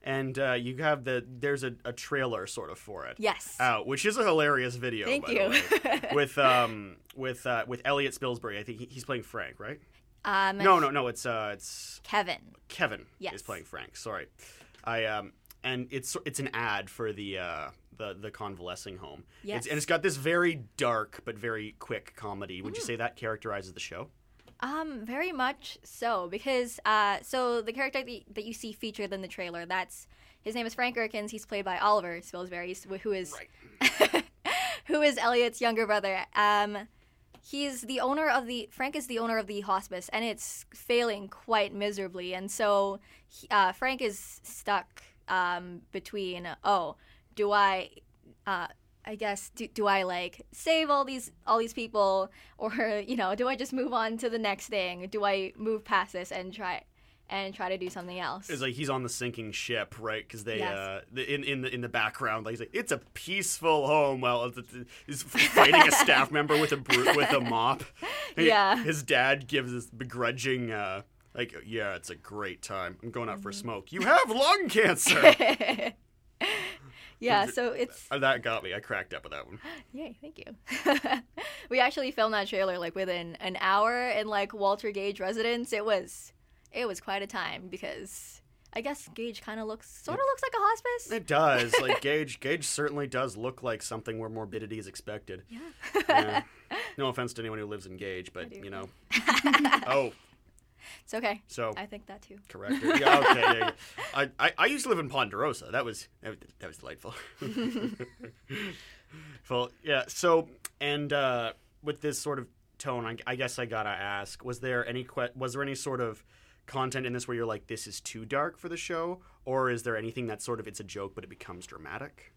And uh, you have the there's a, a trailer sort of for it. Yes. Out, which is a hilarious video. Thank you. Way, with um with uh, with Elliot Spilsbury. I think he, he's playing Frank, right? Um, no, no, no. It's uh, it's Kevin. Kevin Yes. is playing Frank. Sorry, I um, and it's it's an ad for the uh, the the convalescing home. Yes. It's, and it's got this very dark but very quick comedy. Mm. Would you say that characterizes the show? Um, very much so because uh, so the character that, that you see featured in the trailer, that's his name is Frank Erkins. He's played by Oliver Spilsbury, who is who is Elliot's younger brother. Um, he's the owner of the Frank is the owner of the hospice, and it's failing quite miserably. And so he- uh, Frank is stuck um, between oh, do I uh, I guess do, do I like save all these all these people or you know do I just move on to the next thing? Do I move past this and try and try to do something else? It's like he's on the sinking ship, right? Because they, Yes. uh, the, in in the in the background, like, he's like it's a peaceful home. Well, he's fighting a staff member with a bru- with a mop. He- Yeah. His dad gives this begrudging, uh, like, yeah, it's a great time. I'm going out for a Mm-hmm. smoke. You have lung cancer. yeah, so it's Uh, that got me. I cracked up with that one. Yay, thank you. we actually filmed that trailer like within an hour in like Walter Gage residence. It was it was quite a time because I guess Gage kind of looks sort of looks like a hospice. It does. Like Gage, Gage certainly does look like something where morbidity is expected. Yeah. No offense to anyone who lives in Gage, but you know. oh, It's okay. So- I think that too. correct. Yeah. Okay. I, I I used to live in Ponderosa. That was that was, that was delightful. well, yeah. So and uh, with this sort of tone, I, I guess I gotta ask: Was there any que- was there any sort of content in this where you're like, this is too dark for the show, or is there anything that's sort of it's a joke but it becomes dramatic?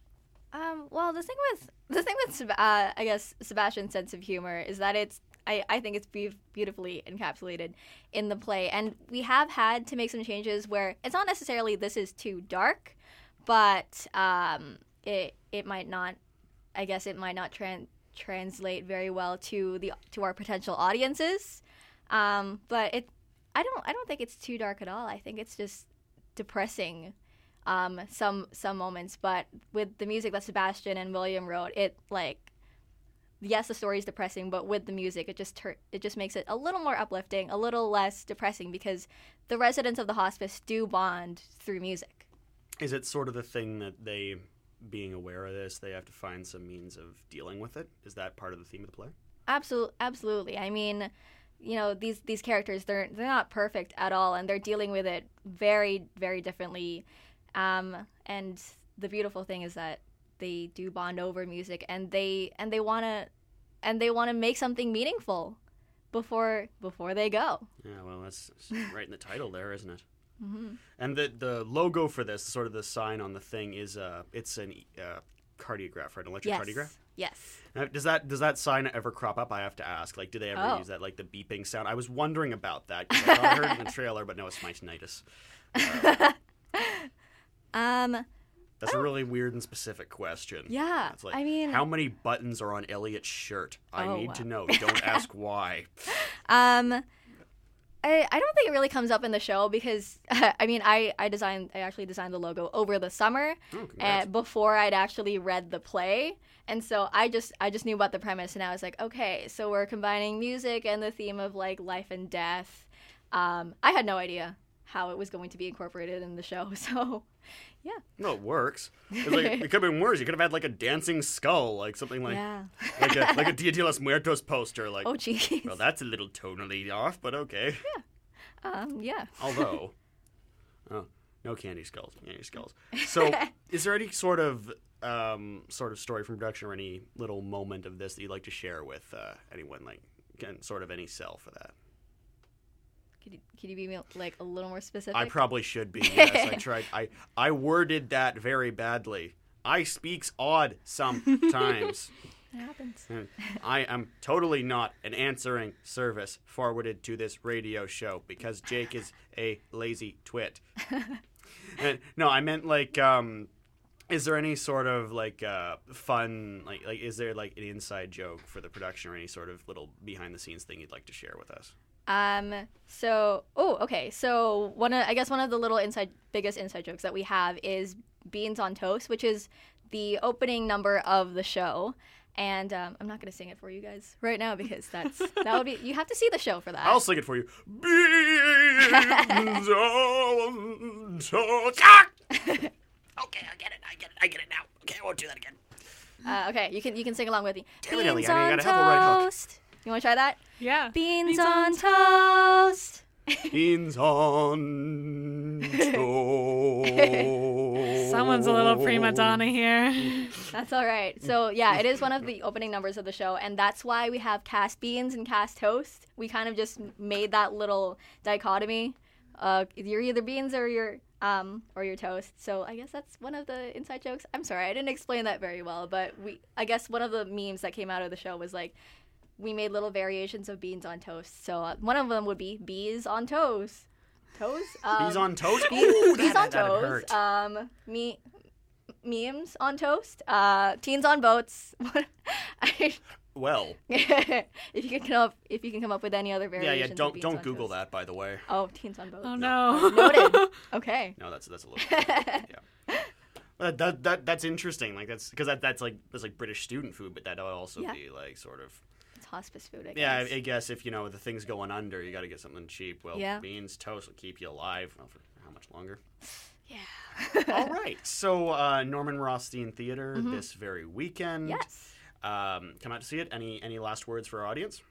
Um, well, the thing with the thing with uh, I guess Sebastian's sense of humor is that it's I, I think it's be- beautifully encapsulated in the play, and we have had to make some changes where it's not necessarily this is too dark, but um, it it might not, I guess it might not tran- translate very well to the to our potential audiences, um, but it I don't I don't think it's too dark at all. I think it's just depressing um, some some moments, but with the music that Sebastian and William wrote, it like yes, the story is depressing, but with the music, it just tur- it just makes it a little more uplifting, a little less depressing because the residents of the hospice do bond through music. Is it sort of the thing that they, being aware of this, they have to find some means of dealing with it? Is that part of the theme of the play? Absolutely, absolutely. I mean, you know, these these characters they're they're not perfect at all, and they're dealing with it very very differently. Um, and the beautiful thing is that they do bond over music, and they and they wanna and they wanna make something meaningful before before they go. Yeah, well, that's right in the title there, isn't it? Mhm. And the the logo for this, sort of the sign on the thing, is uh, it's an uh, cardiograph, right? An electric Yes. cardiograph. Yes. Now, does that does that sign ever crop up? I have to ask. Like, do they ever Oh. use that like the beeping sound? I was wondering about that. I, thought I heard in the trailer, but no, it's my tinnitus. Um. That's a really weird and specific question. Yeah, It's like, I mean- how many buttons are on Elliot's shirt? I Oh, need to know. Don't ask why. Um, I, I don't think it really comes up in the show because I mean I, I designed I actually designed the logo over the summer Oh, congrats. uh, before I'd actually read the play and so I just I just knew about the premise and I was like okay so we're combining music and the theme of like life and death um, I had no idea how it was going to be incorporated in the show so yeah No, it works. It's like, it could have been worse. You could have had like a dancing skull, like something like Yeah. like a like a Dia de los Muertos poster. Like, Oh, jeez. Well, that's a little tonally off, but okay. Yeah. Um, yeah Although, oh, no candy skulls, candy skulls. So, is there any sort of um, sort of story from production or any little moment of this that you'd like to share with uh, anyone, like can, sort of any sell for that? Could you, could you be like a little more specific I probably should be. Yes, I tried. I I worded that very badly. I speaks odd sometimes. it happens I am totally not an answering service forwarded to this radio show because Jake is a lazy twit. and, no, I meant like, um, is there any sort of like uh, fun, like, like, is there like an inside joke for the production or any sort of little behind the scenes thing you'd like to share with us? Um. So, oh, okay. So one, of, I guess one of the little inside, biggest inside jokes that we have is beans on toast, which is the opening number of the show. And um, I'm not gonna sing it for you guys right now because that's that would be you have to see the show for that. I'll sing it for you. Beans on toast. Ah! okay, I get it. I get it. I get it now. Okay, I won't do that again. Uh, okay, you can you can sing along with me. Damn it, Ellie, Beans I mean, you on gotta have a right hook. toast. You want to try that? Yeah. Beans, on toast. Beans on toast. Someone's a little prima donna here. That's all right. So yeah, it is one of the opening numbers of the show, and that's why we have cast beans and cast toast. We kind of just made that little dichotomy. Uh, you're either beans or you're um or your toast. So I guess that's one of the inside jokes. I'm sorry, I didn't explain that very well, but we I guess one of the memes that came out of the show was like we made little variations of beans on toast. So uh, one of them would be bees on toast. Toast? Um, Bees on toast? Bees, Ooh, bees that- on that'd toast. Um, me, memes on toast. Uh, teens on boats. I- Well, if you can come up, if you can come up with any other variations. yeah. yeah. Don't don't Google toast. that, by the way. Oh, teens on boats. Oh no. Noted. Okay. No, that's that's a little. yeah. That, that, that that's interesting. Like that's because that, that's like that's like British student food, but that would also Yeah. be like sort of. Hospice food. I guess. Yeah, I, I guess if you know the thing's going under, you got to get something cheap. Well, Yeah. beans toast will keep you alive. Well, for how much longer? Yeah. All right. So uh, Norman Rothstein Theater Mhm. this very weekend. Yes. Um, come out to see it. Any any last words for our audience?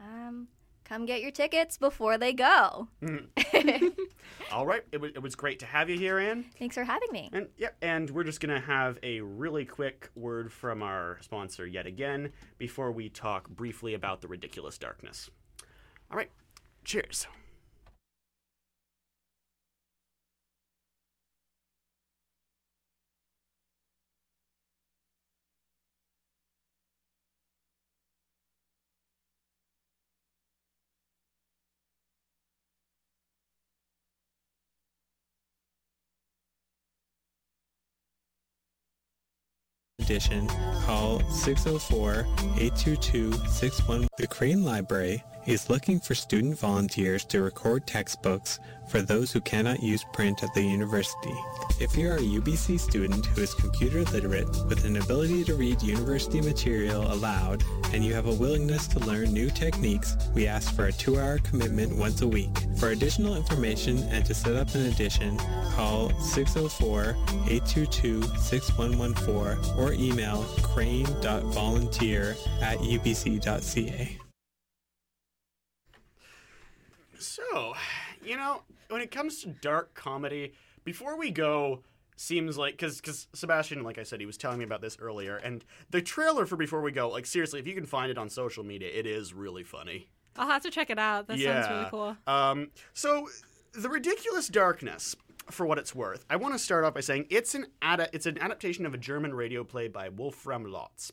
Um, come get your tickets before they go. Mm. All right. It was, it was great to have you here, Anne. Thanks for having me. And yeah, and we're just gonna have a really quick word from our sponsor yet again before we talk briefly about the ridiculous darkness. All right. Cheers. Edition, call 604-822-61. The Crane Library is looking for student volunteers to record textbooks for those who cannot use print at the university. If you're a UBC student who is computer literate with an ability to read university material aloud and you have a willingness to learn new techniques, we ask for a two-hour commitment once a week. For additional information and to set up an edition, call 604-822-6114 or email crane.volunteer at ubc.ca. So, you know, when it comes to dark comedy, before we go, seems like because because Sebastian, like I said, he was telling me about this earlier, and the trailer for Before We Go, like seriously, if you can find it on social media, it is really funny. I'll have to check it out. That sounds really cool. Um, so the ridiculous darkness, for what it's worth, I want to start off by saying it's an ad- it's an adaptation of a German radio play by Wolfram Lotz,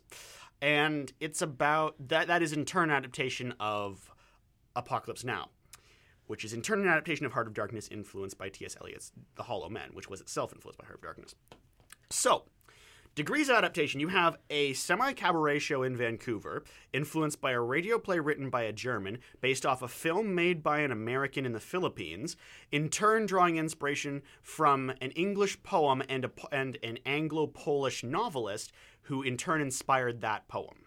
and it's about that that is in turn an adaptation of Apocalypse Now. Which is in turn an adaptation of Heart of Darkness, influenced by T.S. Eliot's The Hollow Men, which was itself influenced by Heart of Darkness. So, Degrees of adaptation. You have a semi cabaret show in Vancouver, influenced by a radio play written by a German, based off a film made by an American in the Philippines, in turn drawing inspiration from an English poem and, a, and an Anglo Polish novelist who in turn inspired that poem.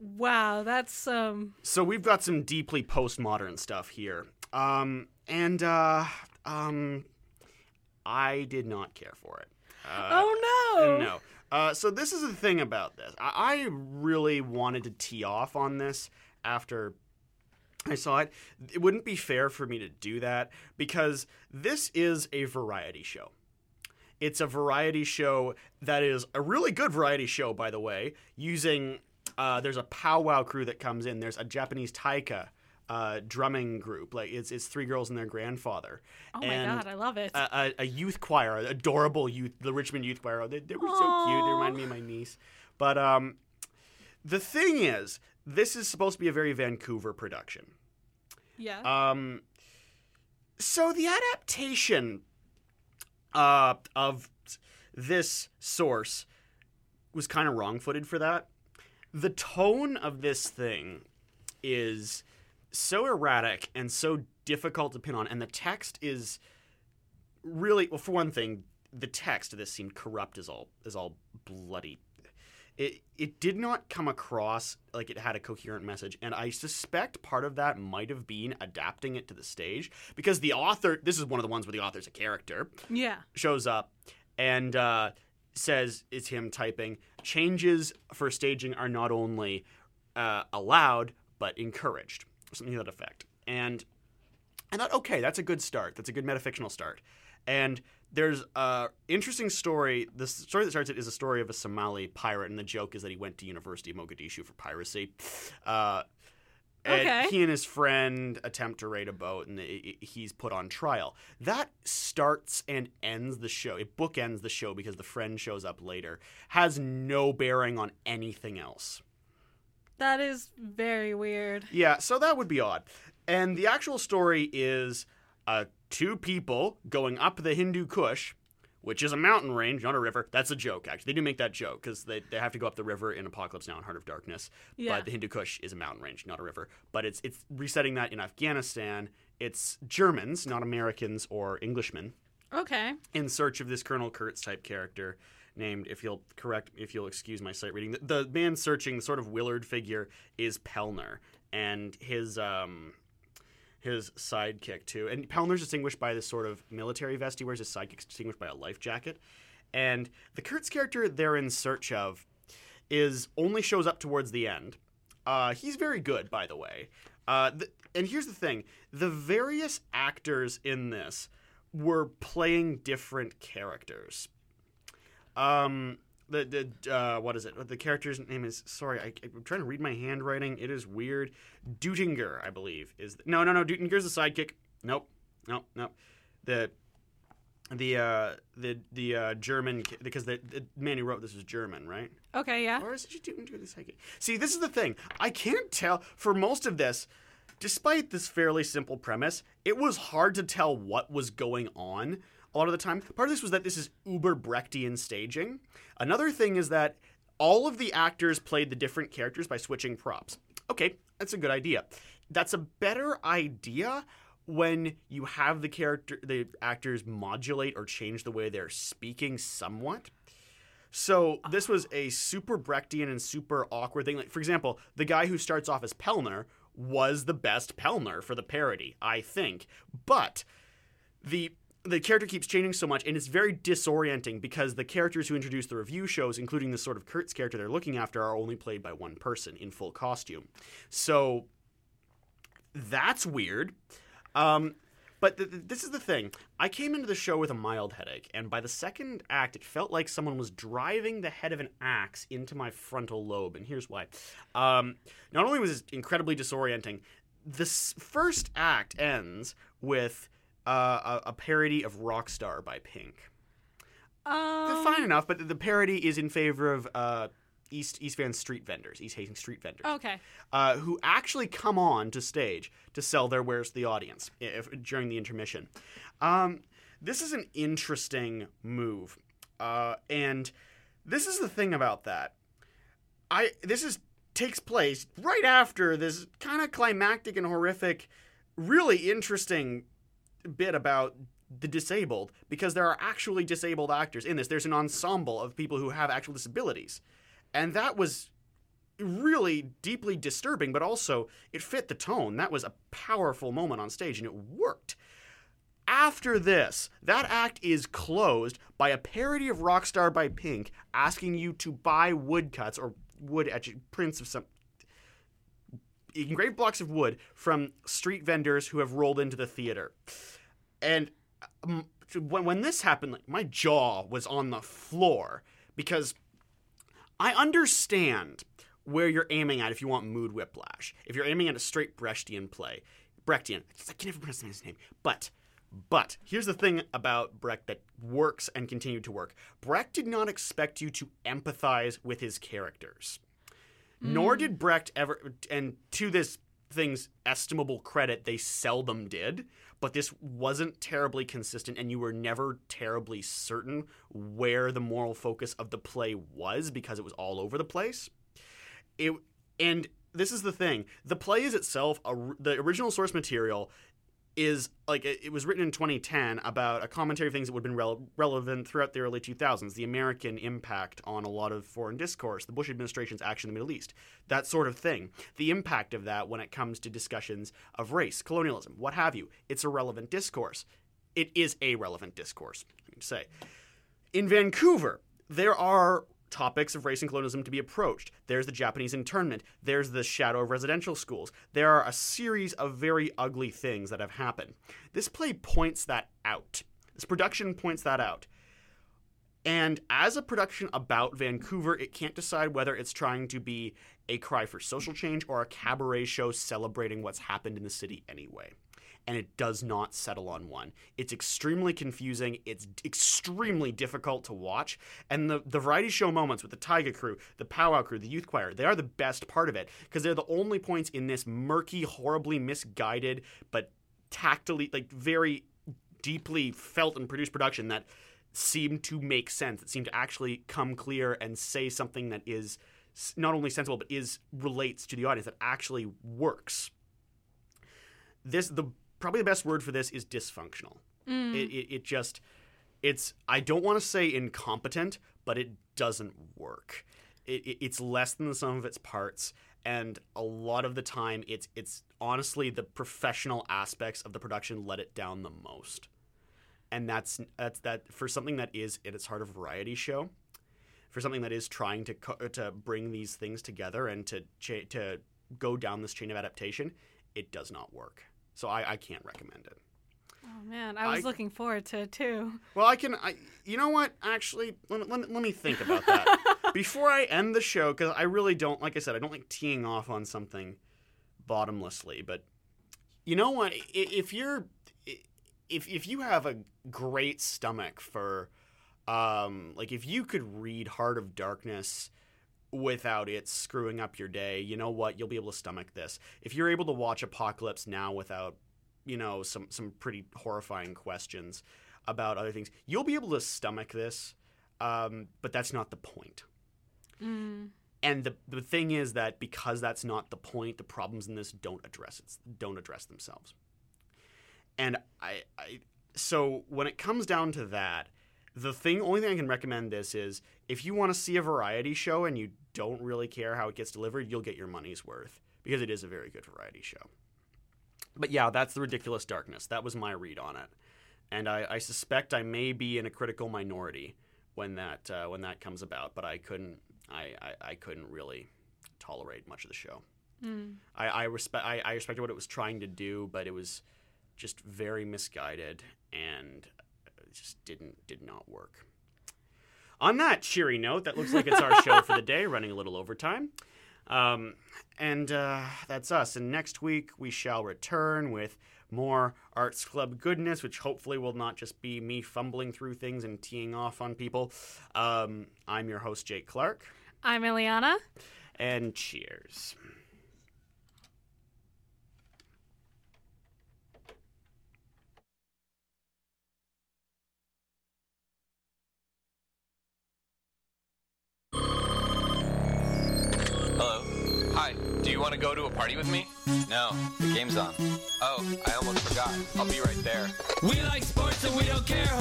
Wow, that's um So we've got some deeply postmodern stuff here. Um, and uh, um, I did not care for it. Uh, Oh no. No. Uh, so this is the thing about this. I, I really wanted to tee off on this after I saw it. It wouldn't be fair for me to do that because this is a variety show. It's a variety show that is a really good variety show, by the way, using. Uh, there's a powwow crew that comes in. There's a Japanese taiko uh, drumming group. Like it's, it's three girls and their grandfather. Oh my god, I love it. a, a, a youth choir, adorable youth, the Richmond Youth Choir. They, they were so cute. They remind me of my niece. But um, the thing is, this is supposed to be a very Vancouver production. yeah. Um, so the adaptation uh, of this source was kind of wrong-footed for that. The tone of this thing is so erratic and so difficult to pin on, and the text is really well. For one thing, the text of this seemed corrupt as all as all bloody. It it did not come across like it had a coherent message, and I suspect part of that might have been adapting it to the stage because the author. This is one of the ones where the author's a character yeah. shows up and uh, says it's him typing. Changes for staging are not only uh, allowed but encouraged, something to that effect. And I thought, okay, that's a good start. That's a good metafictional start. And there's a interesting story. The story that starts it is a story of a Somali pirate, and the joke is that he went to University of Mogadishu for piracy. Uh, and Okay. he and his friend attempt to raid a boat, and he's put on trial. That starts and ends the show. It bookends the show because the friend shows up later. Has no bearing on anything else. That is very weird. Yeah, so that would be odd. And the actual story is uh, two people going up the Hindu Kush, which is a mountain range, not a river. That's a joke, actually. They do make that joke because they, they have to go up the river in Apocalypse Now and Heart of Darkness. Yeah. But the Hindu Kush is a mountain range, not a river. But it's it's resetting that in Afghanistan. It's Germans, not Americans or Englishmen, Okay. in search of this Colonel Kurtz type character named. If you'll correct, if you'll excuse my sight reading, the, the man searching, the sort of Willard figure, is Pellner. and his um, his sidekick too. And Pellner's distinguished by this sort of military vest he wears. His sidekick's distinguished by a life jacket. And the Kurtz character they're in search of is only shows up towards the end. Uh, he's very good, by the way. Uh, th- and here's the thing: the various actors in this were playing different characters. Um, the the uh, what is it? The character's name is sorry. I, I'm trying to read my handwriting. It is weird. Dutinger, I believe, is no no no. Dutinger's the sidekick. Nope, nope, nope. The the uh, the the uh, German because the, the man who wrote this is German, right? Okay, yeah. Or is it Dutinger the sidekick? See, this is the thing. I can't tell for most of this. Despite this fairly simple premise, it was hard to tell what was going on a lot of the time. Part of this was that this is uber Brechtian staging. Another thing is that all of the actors played the different characters by switching props. Okay, that's a good idea. That's a better idea when you have the character the actors modulate or change the way they're speaking somewhat. So this was a super Brechtian and super awkward thing. Like for example, the guy who starts off as Pellner was the best Pellner for the parody, I think. But the the character keeps changing so much and it's very disorienting because the characters who introduce the review shows including the sort of kurtz character they're looking after are only played by one person in full costume. So that's weird. Um, but th- th- this is the thing. I came into the show with a mild headache and by the second act it felt like someone was driving the head of an axe into my frontal lobe and here's why. Um, not only was it incredibly disorienting this first act ends with uh, a, a parody of Rockstar by Pink. Um, Fine enough, but the parody is in favor of uh, East East Van street vendors, East Hastings street vendors, Okay. uh, who actually come on to stage to sell their wares to the audience if, during the intermission. Um, this is an interesting move, uh, and this is the thing about that. I this is takes place right after this kind of climactic and horrific, really interesting bit about the disabled because there are actually disabled actors in this. There's an ensemble of people who have actual disabilities. And that was really deeply disturbing, but also it fit the tone. That was a powerful moment on stage and it worked. After this, that act is closed by a parody of Rockstar by Pink asking you to buy woodcuts or wood etch prints of some engraved blocks of wood from street vendors who have rolled into the theater. And um, when, when this happened, like, my jaw was on the floor because I understand where you're aiming at if you want mood whiplash. If you're aiming at a straight Brechtian play, Brechtian, I can never pronounce his name, but but here's the thing about Brecht that works and continued to work. Brecht did not expect you to empathize with his characters. Nor mm. did Brecht ever, and to this thing's estimable credit, they seldom did, but this wasn't terribly consistent, and you were never terribly certain where the moral focus of the play was because it was all over the place. It, and this is the thing the play is itself, a, the original source material is like it was written in 2010 about a commentary of things that would have been rele- relevant throughout the early 2000s the american impact on a lot of foreign discourse the bush administration's action in the middle east that sort of thing. The impact of that when it comes to discussions of race colonialism what have you. It's a relevant discourse. It is a relevant discourse I can say. In Vancouver, there are topics of race and colonialism to be approached. There's the Japanese internment. There's the shadow of residential schools. There are a series of very ugly things that have happened. This play points that out. This production points that out. And as a production about Vancouver, it can't decide whether it's trying to be a cry for social change or a cabaret show celebrating what's happened in the city anyway. And it does not settle on one. It's extremely confusing. It's extremely difficult to watch. And the, the variety show moments with the taiko crew, the powwow crew, the youth choir, they are the best part of it because they're the only points in this murky, horribly misguided, but tactily, like very deeply felt and produced production that seem to make sense. That seem to actually come clear and say something that is not only sensible but is relates to the audience that actually works. This the probably the best word for this is dysfunctional. Mm. It, it, it just it's I don't want to say incompetent, but it doesn't work. It, it, it's less than the sum of its parts, and a lot of the time, it's it's honestly the professional aspects of the production let it down the most, and that's that's that for something that is at its heart a variety show, for something that is trying to co- to bring these things together and to cha- to go down this chain of adaptation, it does not work. So I, I can't recommend it. Oh man, I was I- looking forward to it too. Well, I can. I, you know what? Actually, let, me- let, me- let me think about that before I end the show because I really don't. Like I said, I don't like teeing off on something bottomlessly. But you know what? If you're, if if you have a great stomach for, um, like if you could read Heart of Darkness without it screwing up your day, you know what? You'll be able to stomach this. If you're able to watch Apocalypse Now without you know some some pretty horrifying questions about other things you'll be able to stomach this um, but that's not the point Mm. and the, the thing is that because that's not the point the problems in this don't address it don't address themselves and I, I so when it comes down to that the thing only thing i can recommend this is if you want to see a variety show and you don't really care how it gets delivered you'll get your money's worth because it is a very good variety show but yeah, that's the ridiculous darkness. That was my read on it, and I, I suspect I may be in a critical minority when that uh, when that comes about. But I couldn't I, I, I couldn't really tolerate much of the show. Mm. I, I respect I, I respected what it was trying to do, but it was just very misguided and just didn't did not work. On that cheery note, that looks like it's our show for the day, running a little overtime. Um, and uh, that's us. And next week we shall return with more Arts Club goodness, which hopefully will not just be me fumbling through things and teeing off on people. Um, I'm your host, Jake Clark, I'm Ileana. and cheers. Do you want to go to a party with me? No, the game's on. Oh, I almost forgot. I'll be right there. We like sports and we don't care